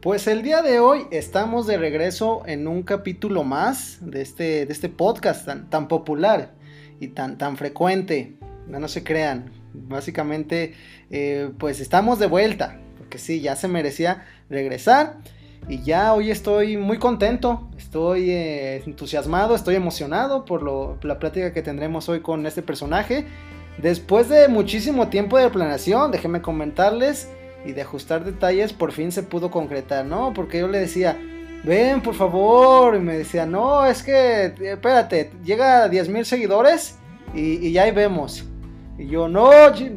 Pues el día de hoy estamos de regreso en un capítulo más de este, de este podcast tan, tan popular y tan, tan frecuente. No, se crean. Básicamente, eh, pues estamos de vuelta. Porque sí, ya se merecía regresar. Y ya hoy estoy muy contento, estoy eh, entusiasmado, estoy emocionado por lo, la plática que tendremos hoy con este personaje. Después de muchísimo tiempo de planeación, déjenme comentarles y de ajustar detalles, por fin se pudo concretar, ¿no? Porque yo le decía, ven por favor, y me decía, no, es que, espérate, llega a 10 mil seguidores y, ya ahí vemos. Y yo, no,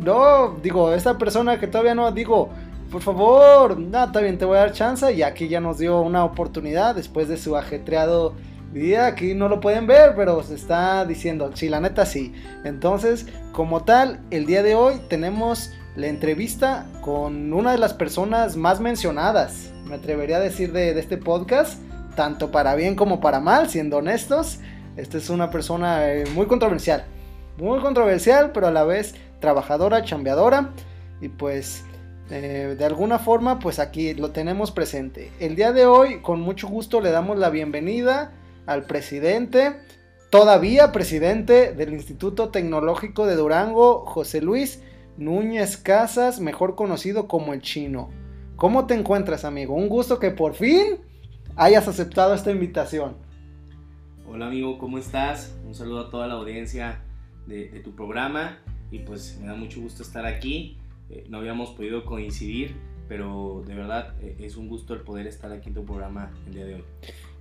no, digo, esta persona que todavía no, digo, por favor, no, está bien, te voy a dar chance. Y aquí ya nos dio una oportunidad después de su ajetreado día. Aquí no lo pueden ver, pero se está diciendo, sí, la neta sí. Entonces, como tal, el día de hoy tenemos la entrevista con una de las personas más mencionadas, me atrevería a decir, de, este podcast, tanto para bien como para mal, siendo honestos. Esta es una persona eh, muy controversial, muy controversial, pero a la vez trabajadora, chambeadora. Y pues eh, de alguna forma, pues aquí lo tenemos presente. El día de hoy, con mucho gusto, le damos la bienvenida al presidente, todavía presidente del Instituto Tecnológico de Durango, José Luis Núñez Casas, mejor conocido como el chino. ¿Cómo te encuentras, amigo? Un gusto que por fin hayas aceptado esta invitación. Hola, amigo, ¿cómo estás? Un saludo a toda la audiencia de, de tu programa y pues me da mucho gusto estar aquí eh, no habíamos podido coincidir, pero de verdad eh, es un gusto el poder estar aquí en tu programa el día de hoy.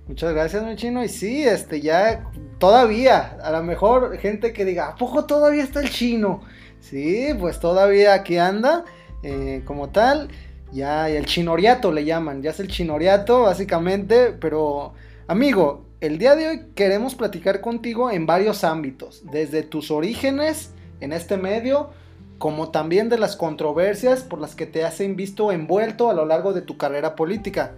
Muchas gracias, mi chino. Y sí, este, ya todavía, a lo mejor gente que diga, ¿a poco todavía está el chino? Sí, pues todavía aquí anda, eh, como tal. Ya, el chinoriato le llaman, ya es el chinoriato, básicamente. Pero, amigo, el día de hoy queremos platicar contigo en varios ámbitos, desde tus orígenes en este medio, como también de las controversias por las que te has visto envuelto a lo largo de tu carrera política.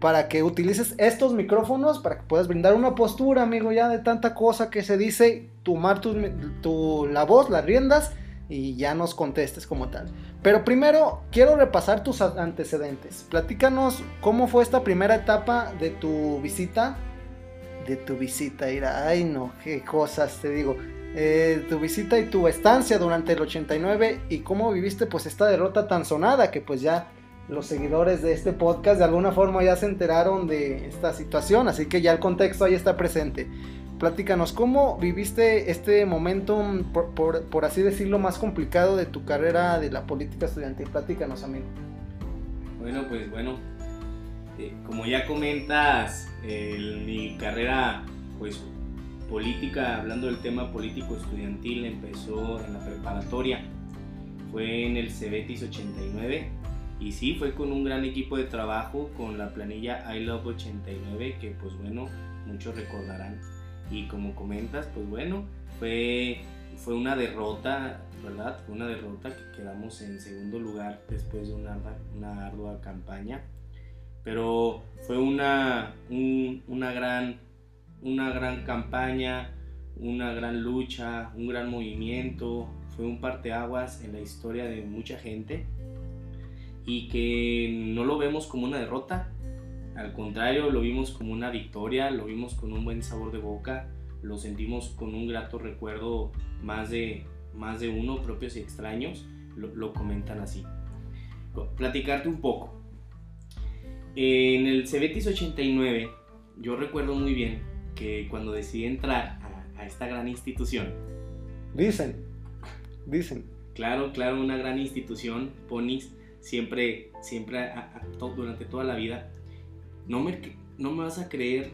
Para que utilices estos micrófonos, para que puedas brindar una postura, amigo, ya de tanta cosa que se dice, tomar tu, la voz, las riendas y ya nos contestes como tal. Pero primero quiero repasar tus antecedentes. Platícanos cómo fue esta primera etapa de tu visita. De tu visita, Ira. Ay, no, qué cosas te digo. Eh, tu visita y tu estancia durante el 89 y cómo viviste pues esta derrota tan sonada que pues ya los seguidores de este podcast de alguna forma ya se enteraron de esta situación, así que ya el contexto ahí está presente. Platícanos, ¿cómo viviste este momento, por, así decirlo, más complicado de tu carrera de la política estudiantil? Platícanos, amigo. Bueno, pues bueno, eh, como ya comentas, mi carrera pues política, hablando del tema político estudiantil, empezó en la preparatoria. Fue en el Cebetis 89 y sí, fue con un gran equipo de trabajo, con la planilla I Love 89, que pues bueno, muchos recordarán. Y como comentas, pues bueno, fue, fue una derrota, ¿verdad? Fue una derrota que quedamos en segundo lugar después de una, una ardua campaña. Pero fue una, una gran una gran campaña, una gran lucha, un gran movimiento, fue un parteaguas en la historia de mucha gente y que no lo vemos como una derrota, al contrario, lo vimos como una victoria, lo vimos con un buen sabor de boca, lo sentimos con un grato recuerdo más de, más de uno, propios y extraños, lo, lo comentan así. Platicarte un poco. En el Cebetis 89, yo recuerdo muy bien que cuando decidí entrar a, esta gran institución. Dicen, dicen. Claro, claro, una gran institución, Ponis, siempre, siempre, durante toda la vida. No me, vas a creer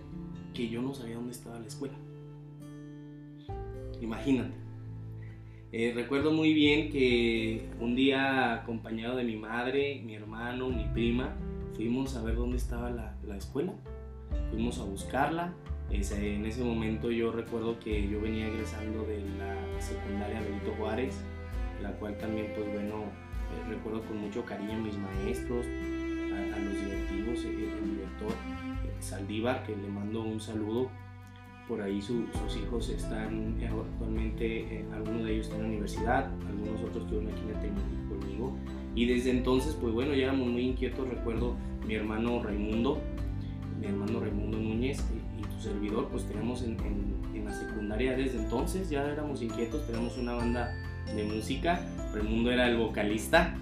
que yo no sabía dónde estaba la escuela. Imagínate. Eh, recuerdo muy bien que un día acompañado de mi madre, mi hermano, mi prima, fuimos a ver dónde estaba la, la escuela. Fuimos a buscarla, en ese momento yo recuerdo que yo venía egresando de la secundaria Benito Juárez, la cual también pues bueno, eh, recuerdo con mucho cariño a mis maestros, a, los directivos, el, director eh, Saldívar, que le mando un saludo. Por ahí sus hijos están actualmente, eh, algunos de ellos están en la universidad, algunos otros estuvieron aquí en el técnico conmigo. Y desde entonces, pues bueno, ya éramos muy inquietos, recuerdo mi hermano Raimundo, mi hermano Raimundo Núñez y, tu servidor, pues teníamos en, en, la secundaria desde entonces, ya éramos inquietos, teníamos una banda de música, Raimundo era el vocalista.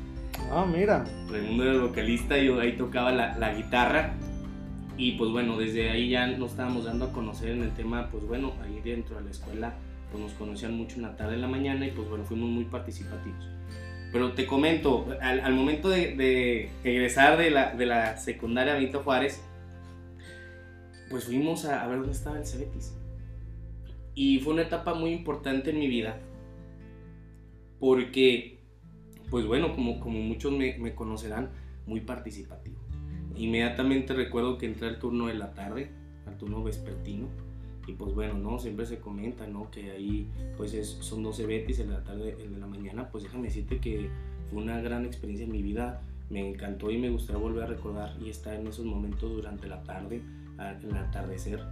Ah, mira. Raimundo era el vocalista, yo ahí tocaba la, la guitarra y pues bueno, desde ahí ya nos estábamos dando a conocer en el tema, pues bueno, ahí dentro de la escuela pues nos conocían mucho en la tarde y la mañana y pues bueno, fuimos muy participativos. Pero te comento, al, momento de, egresar de la, de la secundaria Benito Juárez, pues fuimos a, ver dónde estaba el Cebetis. Y fue una etapa muy importante en mi vida, porque, pues bueno, como, como muchos me, me conocerán, muy participativo. Inmediatamente recuerdo que entré al turno de la tarde, al turno vespertino, y pues bueno, ¿no? Siempre se comenta, ¿no? Que ahí pues es, son 12 betis, el de la tarde, el de la mañana, pues déjame decirte que fue una gran experiencia en mi vida, me encantó y me gustaría volver a recordar y estar en esos momentos durante la tarde, en el atardecer.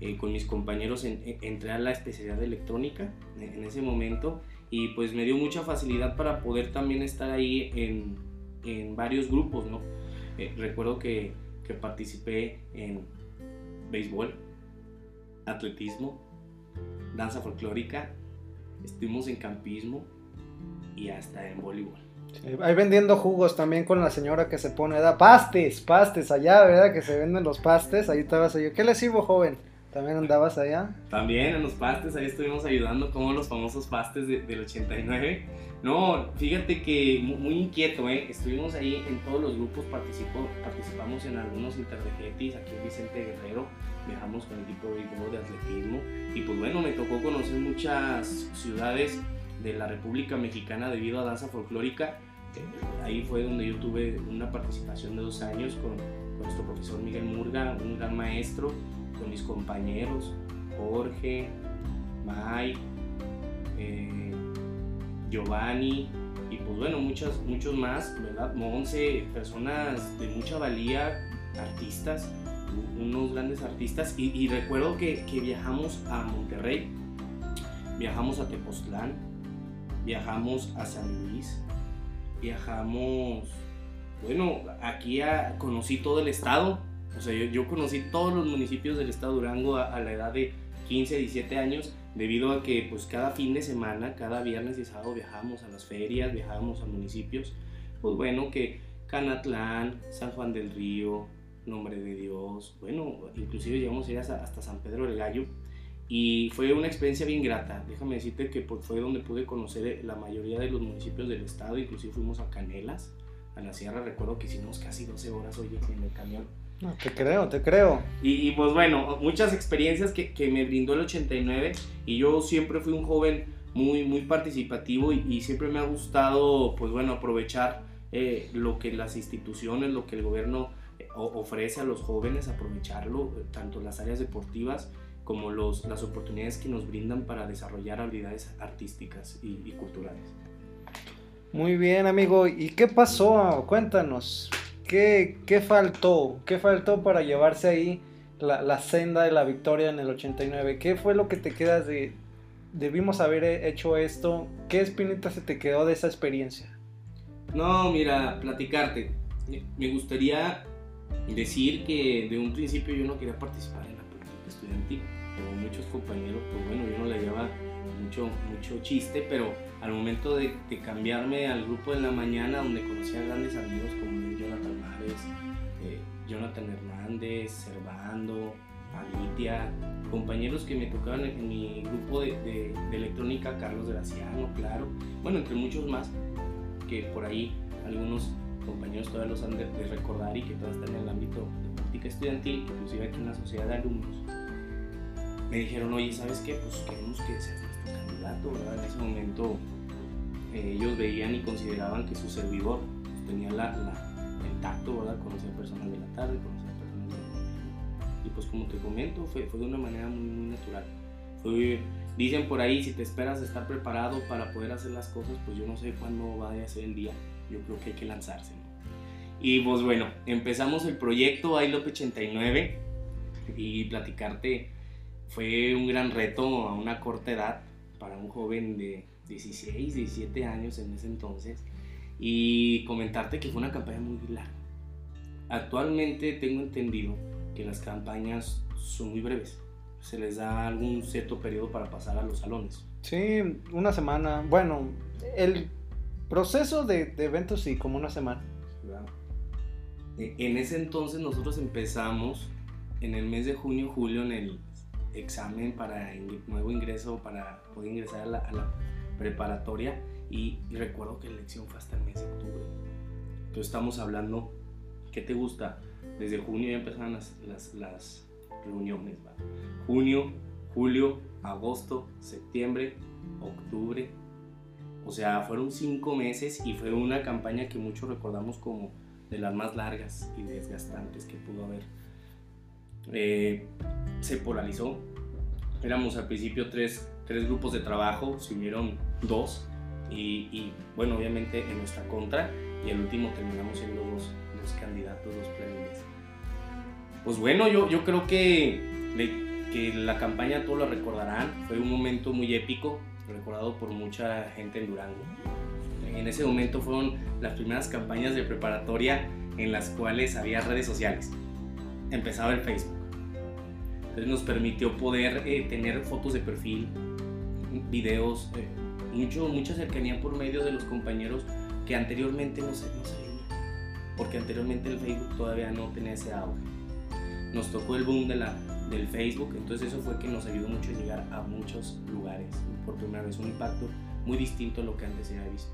Eh, con mis compañeros en, entré a la especialidad electrónica en, ese momento y pues me dio mucha facilidad para poder también estar ahí en, en varios grupos, ¿no? Eh, recuerdo que, que participé en béisbol, atletismo, danza folclórica, estuvimos en campismo y hasta en voleibol. ahí vendiendo jugos también con la señora que se pone, da pastes, pastes allá, ¿verdad? Que se venden los pastes, ahí estabas yo, ¿qué le sirvo joven? ¿También andabas allá? También en los pastes, ahí estuvimos ayudando como los famosos pastes del 89. No, fíjate que muy, inquieto, ¿eh? Estuvimos ahí en todos los grupos, participó, participamos en algunos interdegetis, aquí en Vicente Guerrero, viajamos con el equipo de de atletismo y pues bueno, me tocó conocer muchas ciudades de la República Mexicana debido a danza folclórica. Ahí fue donde yo tuve una participación de dos años con nuestro profesor Miguel Murga, un gran maestro con mis compañeros, Jorge, Mike, eh, Giovanni y pues bueno, muchas, muchos más, ¿verdad? Monse, personas de mucha valía, artistas, unos grandes artistas y, recuerdo que, que, viajamos a Monterrey, viajamos a Tepoztlán, viajamos a San Luis, viajamos, bueno, aquí conocí todo el estado, o sea, yo, conocí todos los municipios del estado de Durango a, la edad de 15, 17 años, debido a que pues cada fin de semana, cada viernes y sábado viajábamos a las ferias, viajábamos a municipios, pues bueno, que Canatlán, San Juan del Río, Nombre de Dios, bueno, inclusive llegamos a hasta, San Pedro del Gallo y fue una experiencia bien grata. Déjame decirte que pues, fue donde pude conocer la mayoría de los municipios del estado, inclusive fuimos a Canelas, a la sierra, recuerdo que hicimos casi 12 horas, oye, en el camión no, te creo, te creo. Y, pues bueno, muchas experiencias que, que, me brindó el 89 y yo siempre fui un joven muy, muy participativo y, siempre me ha gustado, pues bueno, aprovechar eh, lo que las instituciones, lo que el gobierno eh, ofrece a los jóvenes, aprovecharlo, eh, tanto las áreas deportivas como los, las oportunidades que nos brindan para desarrollar habilidades artísticas y, y culturales. Muy bien, amigo. ¿Y qué pasó? Cuéntanos. ¿Qué, faltó? ¿Qué faltó para llevarse ahí la, senda de la victoria en el 89? ¿Qué fue lo que te quedas de, debimos haber hecho esto? ¿Qué espinita se te quedó de esa experiencia? No, mira, platicarte. Me gustaría decir que de un principio yo no quería participar en la política estudiantil. Como muchos compañeros, pues bueno, yo no la llevaba mucho, mucho chiste, pero al momento de, de cambiarme al grupo de la mañana, donde conocí a grandes amigos como Jonathan Hernández, Servando, Alitia, compañeros que me tocaban en mi grupo de, electrónica, Carlos Graciano, claro, bueno, entre muchos más, que por ahí algunos compañeros todavía los han de, recordar y que todavía están en el ámbito de política estudiantil, inclusive aquí en la sociedad de alumnos, me dijeron, oye, ¿sabes qué? Pues queremos que seas nuestro candidato, ¿verdad? En ese momento eh, ellos veían y consideraban que su servidor pues, tenía la tacto, ¿verdad? Conocer personas de la tarde, conocer personas de la. Y pues como te comento, fue, fue de una manera muy, muy natural. Fue, dicen por ahí, si te esperas estar preparado para poder hacer las cosas, pues yo no sé cuándo vaya a ser el día. Yo creo que hay que lanzarse. Y pues bueno, empezamos el proyecto iLop 89 y platicarte fue un gran reto a una corta edad para un joven de 16, 17 años en ese entonces y comentarte que fue una campaña muy larga. Actualmente tengo entendido que las campañas son muy breves. Se les da algún cierto periodo para pasar a los salones. Sí, una semana. Bueno, el proceso de, de eventos sí, como una semana. E, en ese entonces nosotros empezamos en el mes de junio, julio, en el examen para nuevo ingreso, para poder ingresar a la, preparatoria. Y, recuerdo que la elección fue hasta el mes de octubre. Entonces estamos hablando, ¿qué te gusta? Desde junio ya empezaron las, las, reuniones. Junio, julio, agosto, septiembre, octubre. O sea, fueron cinco meses y fue una campaña que muchos recordamos como de las más largas y desgastantes que pudo haber. Eh, se polarizó. Éramos al principio tres, tres, grupos de trabajo, se unieron dos y, bueno, obviamente en nuestra contra y el último terminamos siendo dos, dos candidatos, dos plenides. Pues bueno, yo, yo creo que, que la campaña todos lo recordarán, fue un momento muy épico, recordado por mucha gente en Durango. En ese momento fueron las primeras campañas de preparatoria en las cuales había redes sociales. Empezaba el Facebook. Entonces nos permitió poder eh, tener fotos de perfil, videos, eh, mucho, mucha cercanía por medio de los compañeros que anteriormente no se, no porque anteriormente el Facebook todavía no tenía ese auge. Nos tocó el boom de la, del Facebook, entonces eso fue que nos ayudó mucho a llegar a muchos lugares. Por primera vez un impacto muy distinto a lo que antes se había visto.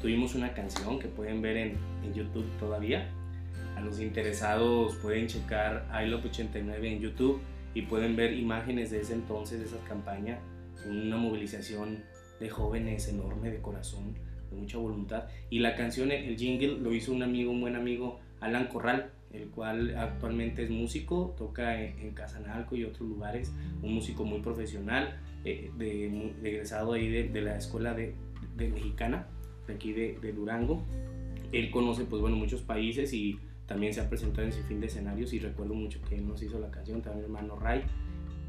Tuvimos una canción que pueden ver en, en YouTube todavía. A los interesados pueden checar I Love 89 en YouTube y pueden ver imágenes de ese entonces, de esa campaña. Una movilización de jóvenes enorme, de corazón, de mucha voluntad. Y la canción, el jingle, lo hizo un amigo, un buen amigo, Alan Corral, el cual actualmente es músico, toca en, en Casanalco y otros lugares, un músico muy profesional, eh, de, egresado ahí de, la escuela de, mexicana, de aquí de, Durango. Él conoce, pues bueno, muchos países y también se ha presentado en ese fin de escenarios y recuerdo mucho que él nos hizo la canción, también hermano Ray,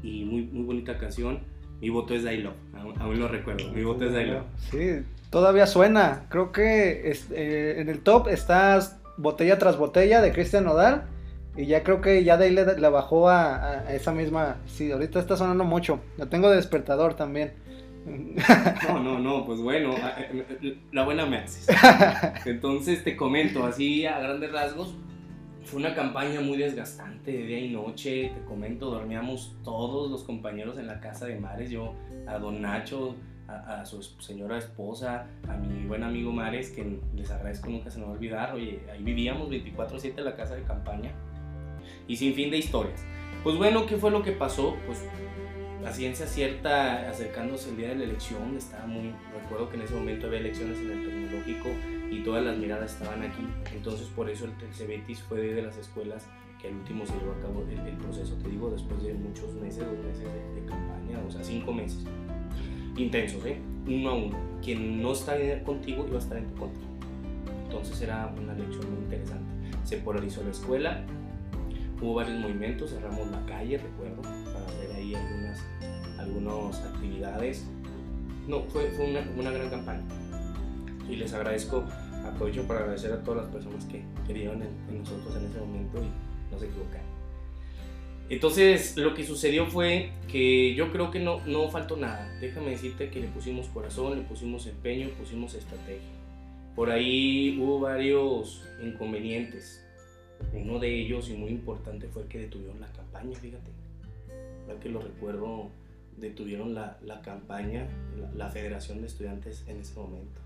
y muy, muy bonita canción. Mi voto es Dailo, aún, aún, lo recuerdo, mi voto es Dailo. Sí, todavía suena, creo que eh, en el top estás botella tras botella de Cristian Nodal. Y ya creo que ya de ahí le, bajó a, esa misma. Sí, ahorita está sonando mucho. Lo tengo de despertador también. No, no, no, pues bueno, eh, la buena me haces. Entonces te comento, así a grandes rasgos, fue una campaña muy desgastante de día y noche. Te comento, dormíamos todos los compañeros en la casa de Mares. Yo, a Don Nacho, a, su señora esposa, a mi buen amigo Mares, que les agradezco, nunca se me va a olvidar. Oye, ahí vivíamos 24-7 en la casa de campaña y sin fin de historias. Pues bueno, ¿qué fue lo que pasó? Pues la ciencia cierta, acercándose el día de la elección, estaba muy. Recuerdo que en ese momento había elecciones en el tecnológico y todas las miradas estaban aquí. Entonces, por eso el, Cebetis fue de las escuelas que al último se llevó a cabo el, proceso, te digo, después de muchos meses, dos meses de, de campaña, o sea, cinco meses intensos, ¿eh? uno a uno. Quien no está contigo iba a estar en tu contra. Entonces era una lección muy interesante. Se polarizó la escuela, hubo varios movimientos, cerramos la calle, recuerdo, para hacer ahí algunas, algunas actividades. No, fue, fue una, una, gran campaña. Y les agradezco, aprovecho para agradecer a todas las personas que creyeron en, nosotros en ese momento y no se equivocaron. Entonces, lo que sucedió fue que yo creo que no, no faltó nada. Déjame decirte que le pusimos corazón, le pusimos empeño, le pusimos estrategia. Por ahí hubo varios inconvenientes. Uno de ellos, y muy importante, fue que detuvieron la campaña, fíjate. Ya que lo recuerdo, detuvieron la, la campaña, la Federación de Estudiantes en ese momento.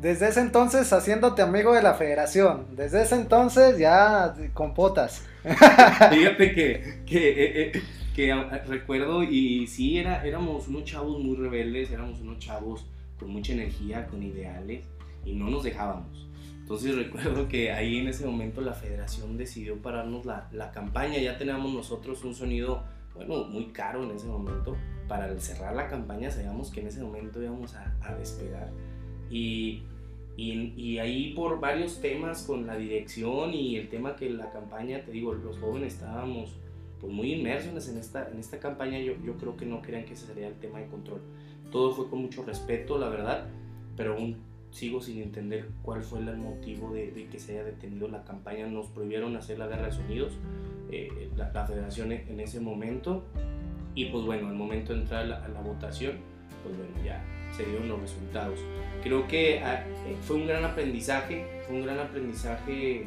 Desde ese entonces haciéndote amigo de la federación. Desde ese entonces ya con potas. Fíjate que, que, eh, eh, recuerdo y sí, era, éramos unos chavos muy rebeldes, éramos unos chavos con mucha energía, con ideales y no nos dejábamos. Entonces recuerdo que ahí en ese momento la federación decidió pararnos la, la campaña. Ya teníamos nosotros un sonido, bueno, muy caro en ese momento. Para cerrar la campaña sabíamos que en ese momento íbamos a, a despegar y, y, y, ahí por varios temas con la dirección y el tema que la campaña, te digo, los jóvenes estábamos pues muy inmersos en esta, en esta campaña, yo, yo creo que no querían que se saliera el tema de control. Todo fue con mucho respeto, la verdad, pero un sigo sin entender cuál fue el motivo de, que se haya detenido la campaña. Nos prohibieron hacer la guerra de sonidos, eh, la, federación en ese momento. Y pues bueno, al momento de entrar a la, votación, pues bueno, ya se dieron los resultados. Creo que ah, eh, fue un gran aprendizaje, fue un gran aprendizaje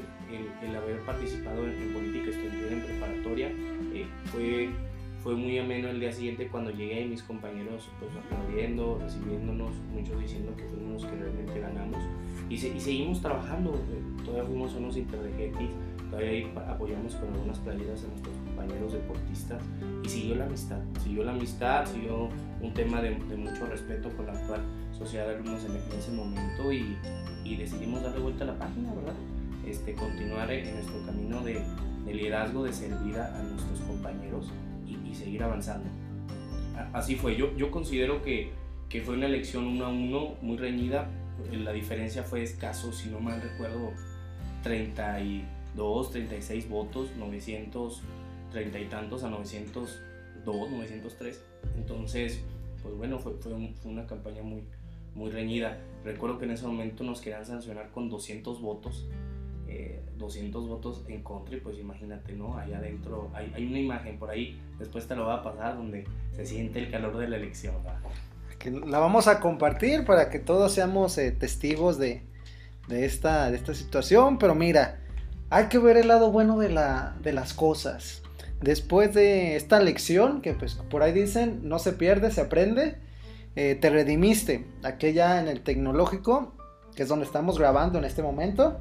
el, haber participado en, política estudiantil en preparatoria. Eh, fue fue muy ameno el día siguiente cuando llegué y mis compañeros pues aplaudiendo, recibiéndonos, muchos diciendo que fuimos los que realmente ganamos y, y seguimos trabajando, eh, todavía fuimos unos interdegetis, todavía apoyamos con algunas playeras a nuestros compañeros deportistas y siguió la amistad, siguió la amistad, siguió un tema de, mucho respeto con la actual sociedad de alumnos en, ese momento y, decidimos darle vuelta a la página, ¿verdad? Este, continuar en nuestro camino de, de liderazgo, de servir a nuestros compañeros y, seguir avanzando. Así fue, yo, yo considero que, que fue una elección uno a uno muy reñida, la diferencia fue escaso, si no mal recuerdo, 32, 36 votos, 930 y tantos a 902, 903. Entonces, pues bueno, fue, fue, fue, una campaña muy, muy reñida. Recuerdo que en ese momento nos querían sancionar con 200 votos 200 votos en contra y pues imagínate, ¿no? Allá adentro hay, hay, una imagen por ahí, después te lo va a pasar, donde se siente el calor de la elección. Que la vamos a compartir para que todos seamos eh, testigos de, de, esta, de esta situación, pero mira, hay que ver el lado bueno de, la, de las cosas. Después de esta lección, que pues por ahí dicen, no se pierde, se aprende, eh, te redimiste, aquella en el tecnológico, que es donde estamos grabando en este momento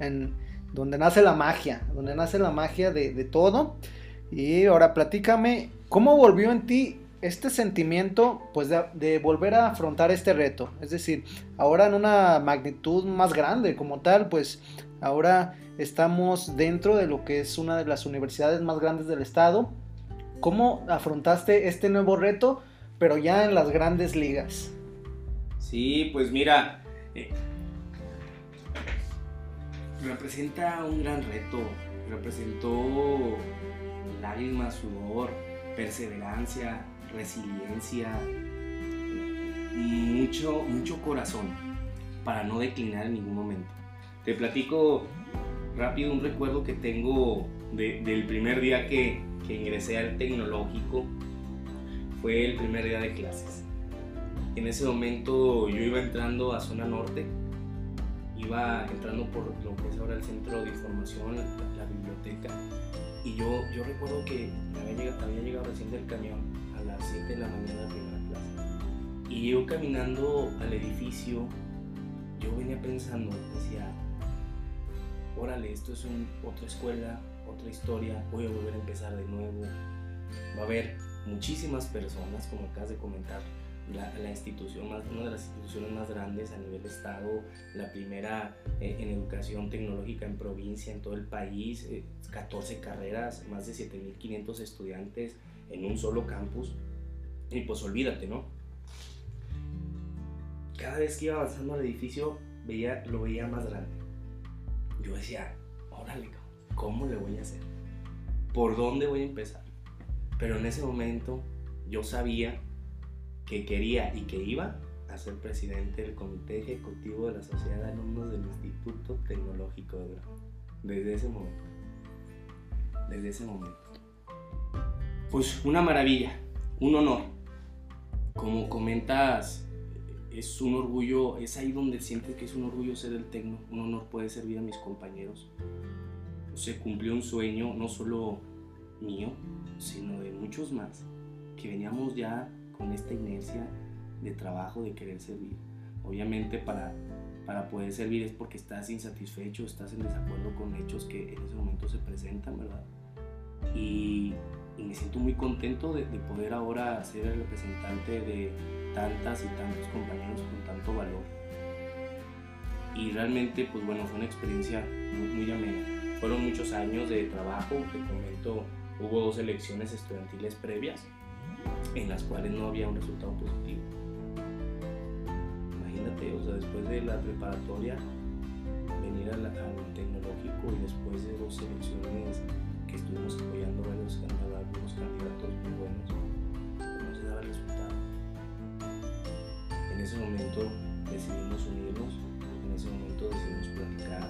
en donde nace la magia, donde nace la magia de, todo. Y ahora platícame, ¿cómo volvió en ti este sentimiento pues de, volver a afrontar este reto? Es decir, ahora en una magnitud más grande como tal, pues ahora estamos dentro de lo que es una de las universidades más grandes del estado. ¿Cómo afrontaste este nuevo reto, pero ya en las grandes ligas? Sí, pues mira, eh, representa un gran reto, representó lágrimas, sudor, perseverancia, resiliencia, mucho, mucho corazón para no declinar en ningún momento. Te platico rápido un recuerdo que tengo del primer día que, que ingresé al tecnológico. Fue el primer día de clases. En ese momento yo iba entrando a zona norte iba entrando por lo que es ahora el centro de información, la, biblioteca, y yo, yo recuerdo que había llegado, había llegado recién del camión a las 7 de la mañana de primera clase. Y yo caminando al edificio, yo venía pensando, decía, órale, esto es otra escuela, otra historia, voy a volver a empezar de nuevo. Va a haber muchísimas personas, como acabas de comentar, la, institución una de las instituciones más grandes a nivel estado, la primera eh, en educación tecnológica en provincia, en todo el país, 14 eh, carreras, más de 7.500 estudiantes en un solo campus. Y pues olvídate, ¿no? Cada vez que iba avanzando al edificio, veía, lo veía más grande. Yo decía, órale, ¿cómo le voy a hacer? ¿Por dónde voy a empezar? Pero en ese momento yo sabía que quería y que iba a ser presidente del comité ejecutivo de la Sociedad de Alumnos del Instituto Tecnológico de Durango. Desde ese momento. Desde ese momento. Pues una maravilla, un honor. Como comentas, es un orgullo, es ahí donde sientes que es un orgullo ser el tecno, un honor poder servir a mis compañeros. Se cumplió un sueño, no solo mío, sino de muchos más, que veníamos ya con esta inercia de trabajo, de querer servir. Obviamente para, para poder servir es porque estás insatisfecho, estás en desacuerdo con hechos que en ese momento se presentan, ¿verdad? Y, me siento muy contento de, poder ahora ser el representante de tantas y tantos compañeros con tanto valor. Y realmente, pues bueno, fue una experiencia muy, muy amena. Fueron muchos años de trabajo, te comento, hubo dos elecciones estudiantiles previas en las cuales no había un resultado positivo. Imagínate, o sea, después de la preparatoria, venir al, tecnológico y después de dos elecciones que estuvimos apoyando a los, algunos candidatos muy buenos, ese momento decidimos unirnos, en ese momento decidimos platicar.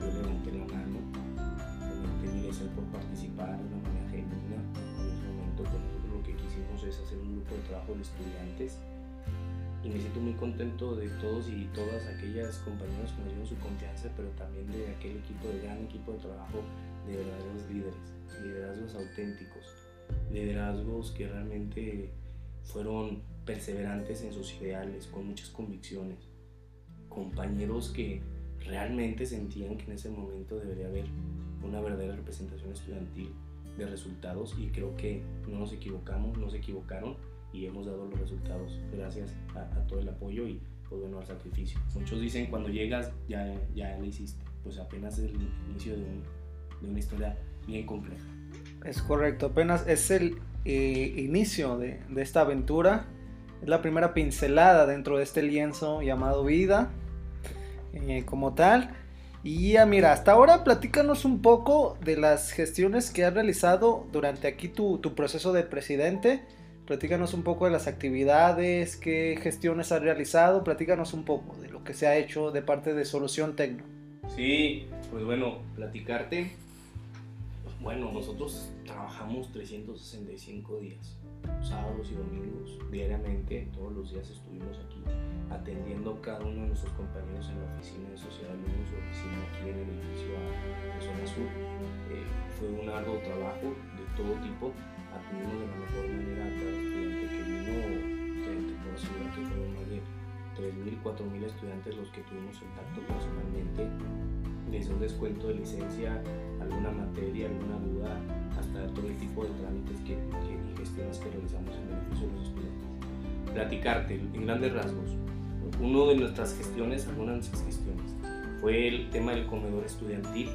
Yo levanté la mano, realmente mi deseo por participar de una manera genuina. En ese momento, con nosotros lo que quisimos es hacer un grupo de trabajo de estudiantes y me siento muy contento de todos y todas aquellas compañeras que me dieron su confianza, pero también de aquel equipo, de gran equipo de trabajo de verdaderos líderes, liderazgos auténticos, liderazgos que realmente fueron perseverantes en sus ideales, con muchas convicciones, compañeros que realmente sentían que en ese momento debería haber una verdadera representación estudiantil de resultados y creo que no nos equivocamos, no se equivocaron y hemos dado los resultados gracias a, todo el apoyo y pues bueno al sacrificio. Muchos dicen cuando llegas ya, ya lo hiciste, pues apenas es el inicio de, de una historia bien compleja. Es correcto, apenas es el eh, inicio de, de, esta aventura, es la primera pincelada dentro de este lienzo llamado vida eh, como tal. Y ya mira, hasta ahora platícanos un poco de las gestiones que has realizado durante aquí tu, tu proceso de presidente Platícanos un poco de las actividades, qué gestiones has realizado, platícanos un poco de lo que se ha hecho de parte de Solución Tecno. Sí, pues bueno, platicarte. Bueno, nosotros trabajamos 365 días, sábados y domingos, diariamente, todos los días estuvimos aquí atendiendo a cada uno de nuestros compañeros en la oficina de Sociedad Alumnos, su oficina aquí en el edificio de Zona Sur. Eh, fue un arduo trabajo de todo tipo, atendimos de la mejor manera a cada estudiante que vino. Te, te puedo asegurar que fueron más de 3.000, 4.000 estudiantes los que tuvimos contacto personalmente. Desde un descuento de licencia, alguna materia, alguna duda, hasta todo el tipo de trámites que, que, y gestiones que realizamos en beneficio de los estudiantes. Platicarte en grandes rasgos. Uno de nuestras gestiones, algunas de nuestras gestiones, fue el tema del comedor estudiantil.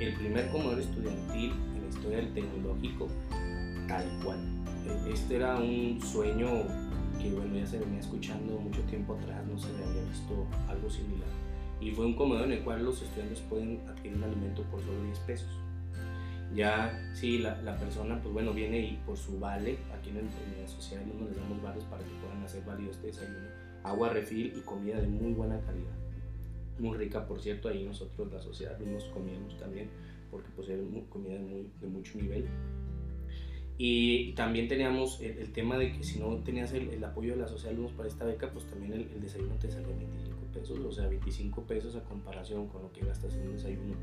El primer comedor estudiantil en la historia del tecnológico tal cual. E, este era un sueño que bueno, ya se venía escuchando mucho tiempo atrás, no se había visto algo similar. Y fue un comedor en el cual los estudiantes pueden adquirir un alimento por solo 10 pesos. Ya si la, la, persona pues bueno viene y por su vale, aquí en, la sociedad no les damos vales para que puedan hacer válido este desayuno, agua refil y comida de muy buena calidad. Muy rica, por cierto, ahí nosotros la sociedad nos comíamos también, porque pues era comida de, muy, de mucho nivel y también teníamos el, tema de que si no tenías el, apoyo de la sociedad alumnos para esta beca, pues también el, desayuno te salía 25 pesos, o sea, 25 pesos a comparación con lo que gastas en un desayuno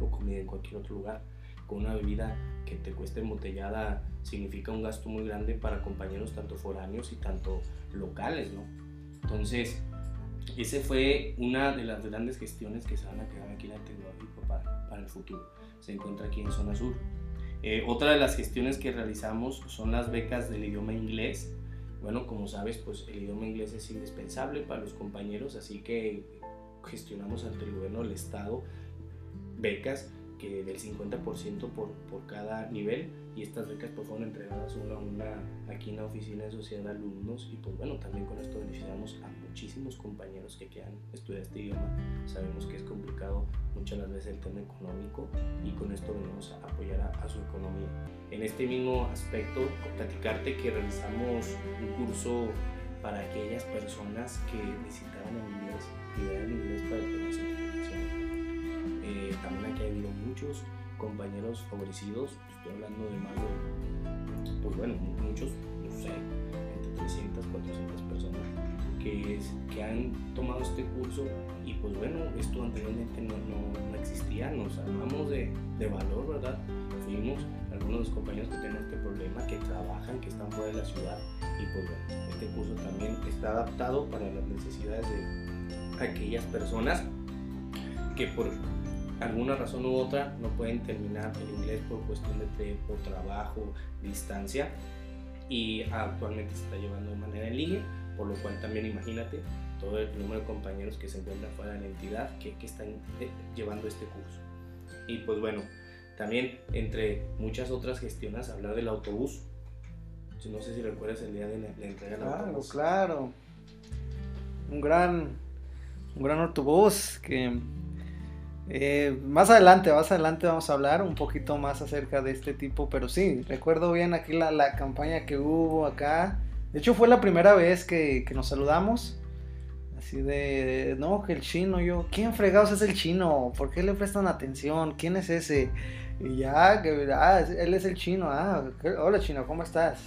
o comida en cualquier otro lugar. Con una bebida que te cueste embotellada significa un gasto muy grande para compañeros tanto foráneos y tanto locales, ¿no? Entonces, esa fue una de las grandes gestiones que se van a quedar aquí en el tecnológico para, para el futuro. Se encuentra aquí en zona sur. Eh, otra de las gestiones que realizamos son las becas del idioma inglés. Bueno, como sabes, pues el idioma inglés es indispensable para los compañeros, así que gestionamos ante el gobierno del estado becas que del 50% por, por cada nivel y estas becas pues fueron entregadas una a una aquí en la oficina de sociedad de alumnos y pues bueno también con esto beneficiamos a muchísimos compañeros que quieran estudiar este idioma. Sabemos que es complicado muchas las veces el tema económico y con esto venimos a apoyar a, su economía. En este mismo aspecto platicarte que realizamos un curso para aquellas personas que necesitaban el inglés y el inglés para el tema eh, también aquí ha habido muchos compañeros favorecidos, estoy hablando de más de, pues bueno, muchos, no sé, entre 300, 400 personas que, que han tomado este curso y pues bueno, esto anteriormente no, no, existía, nos hablamos de, de, valor, ¿verdad? Fuimos algunos de los compañeros que tienen este problema, que trabajan, que están fuera de la ciudad y pues bueno, este curso también está adaptado para las necesidades de aquellas personas que por alguna razón u otra no pueden terminar el inglés por cuestión de tiempo, trabajo, distancia y actualmente se está llevando de manera en línea, por lo cual también imagínate todo el número de compañeros que se encuentran fuera de la entidad que, que están eh, llevando este curso. Y pues bueno, también entre muchas otras gestiones, hablar del autobús. No sé si recuerdas el día de la, entrega del claro, autobús. Claro, claro. Un gran, un gran autobús que eh, más adelante, más adelante vamos a hablar un poquito más acerca de este tipo, pero sí, recuerdo bien aquí la, la campaña que hubo acá. De hecho fue la primera vez que, que nos saludamos. Así de, no, que el chino, yo, ¿quién fregados es el chino? ¿Por qué le prestan atención? ¿Quién es ese? Y ya, que ah, él es el chino, ah, hola chino, ¿cómo estás?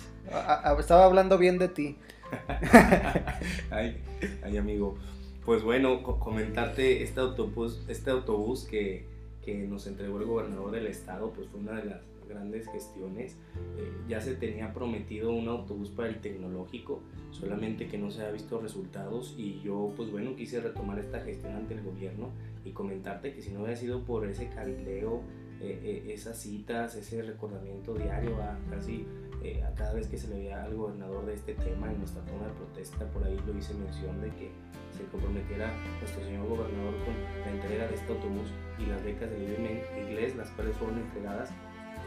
estaba hablando bien de ti. ay, ay, amigo. Pues bueno, comentarte este autobús, este autobús que, que nos entregó el gobernador del estado, pues fue una de las grandes gestiones. Eh, ya se tenía prometido un autobús para el tecnológico, solamente que no se ha visto resultados y yo pues bueno quise retomar esta gestión ante el gobierno y comentarte que si no hubiera sido por ese cabileo, eh, eh, esas citas, ese recordamiento diario a casi a cada vez que se le veía al gobernador de este tema en nuestra toma de protesta, por ahí lo hice mención de que se comprometiera nuestro señor gobernador con la entrega de este autobús y las becas de idioma inglés, las cuales fueron entregadas.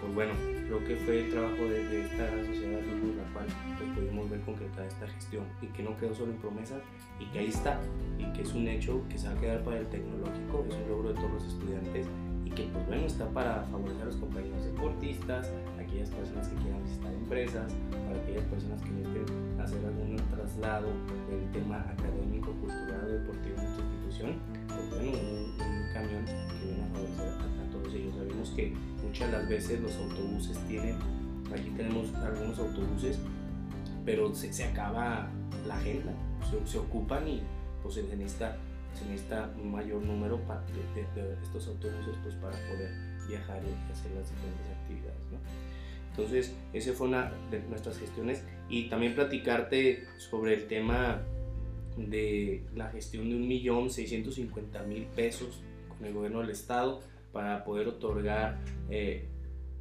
Pues bueno, creo que fue el trabajo de, esta gran sociedad en la cual pues, pudimos ver concretada esta gestión y que no quedó solo en promesas y que ahí está y que es un hecho que se va a quedar para el tecnológico, es un logro de todos los estudiantes y que pues bueno está para favorecer a los compañeros deportistas, aquellas personas que quieran visitar empresas, para aquellas personas que necesiten hacer algún traslado del tema académico, cultural o deportivo en nuestra institución, pues bueno, un, camión que viene a favorecer a, todos ellos. Sabemos que muchas las veces los autobuses tienen, aquí tenemos algunos autobuses, pero se, se acaba la agenda, se, se, ocupan y pues se necesita, se necesita un mayor número de, de, estos autobuses pues, para poder viajar y hacer las diferentes actividades. ¿no? Entonces, esa fue una de nuestras gestiones y también platicarte sobre el tema de la gestión de 1.650.000 pesos con el gobierno del estado para poder otorgar 1.500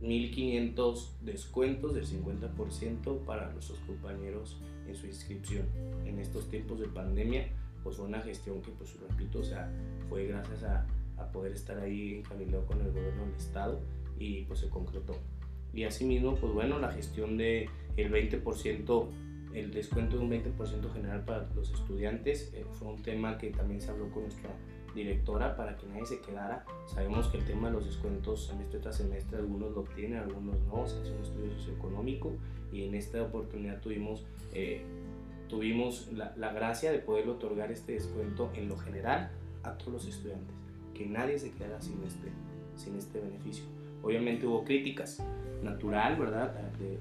eh, descuentos del 50% para nuestros compañeros en su inscripción. En estos tiempos de pandemia, pues fue una gestión que, pues repito, o sea, fue gracias a, poder estar ahí encaminado con el gobierno del estado y pues se concretó. Y asimismo, pues bueno, la gestión de el 20%, el descuento de un 20% general para los estudiantes, eh, fue un tema que también se habló con nuestra directora para que nadie se quedara. Sabemos que el tema de los descuentos semestre tras semestre, algunos lo obtienen, algunos no, se hace un estudio socioeconómico y en esta oportunidad tuvimos, eh, tuvimos la, la, gracia de poder otorgar este descuento en lo general a todos los estudiantes, que nadie se quedara sin este, sin este beneficio. Obviamente hubo críticas, natural, ¿verdad?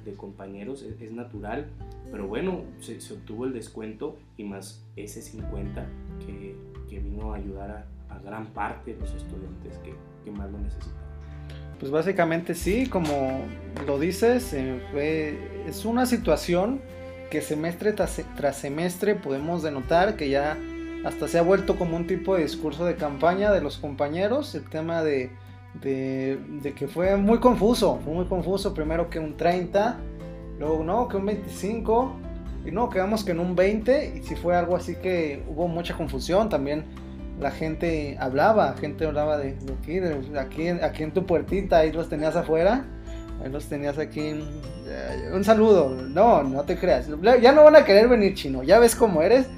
De, compañeros, es, natural, pero bueno, se, obtuvo el descuento y más ese 50 que que vino a ayudar a, gran parte de los estudiantes que, más lo necesitan. Pues básicamente sí, como lo dices, eh, fue, es una situación que semestre tras, semestre podemos denotar que ya hasta se ha vuelto como un tipo de discurso de campaña de los compañeros, el tema de, de, de que fue muy confuso, fue muy confuso, primero que un 30, luego no, que un 25, y no, quedamos que en un 20 y si fue algo así que hubo mucha confusión también. La gente hablaba, gente hablaba de, aquí, aquí, aquí en tu puertita, ahí los tenías afuera, ahí los tenías aquí. Eh, un saludo, no, no te creas. Ya no van a querer venir chino, ya ves cómo eres.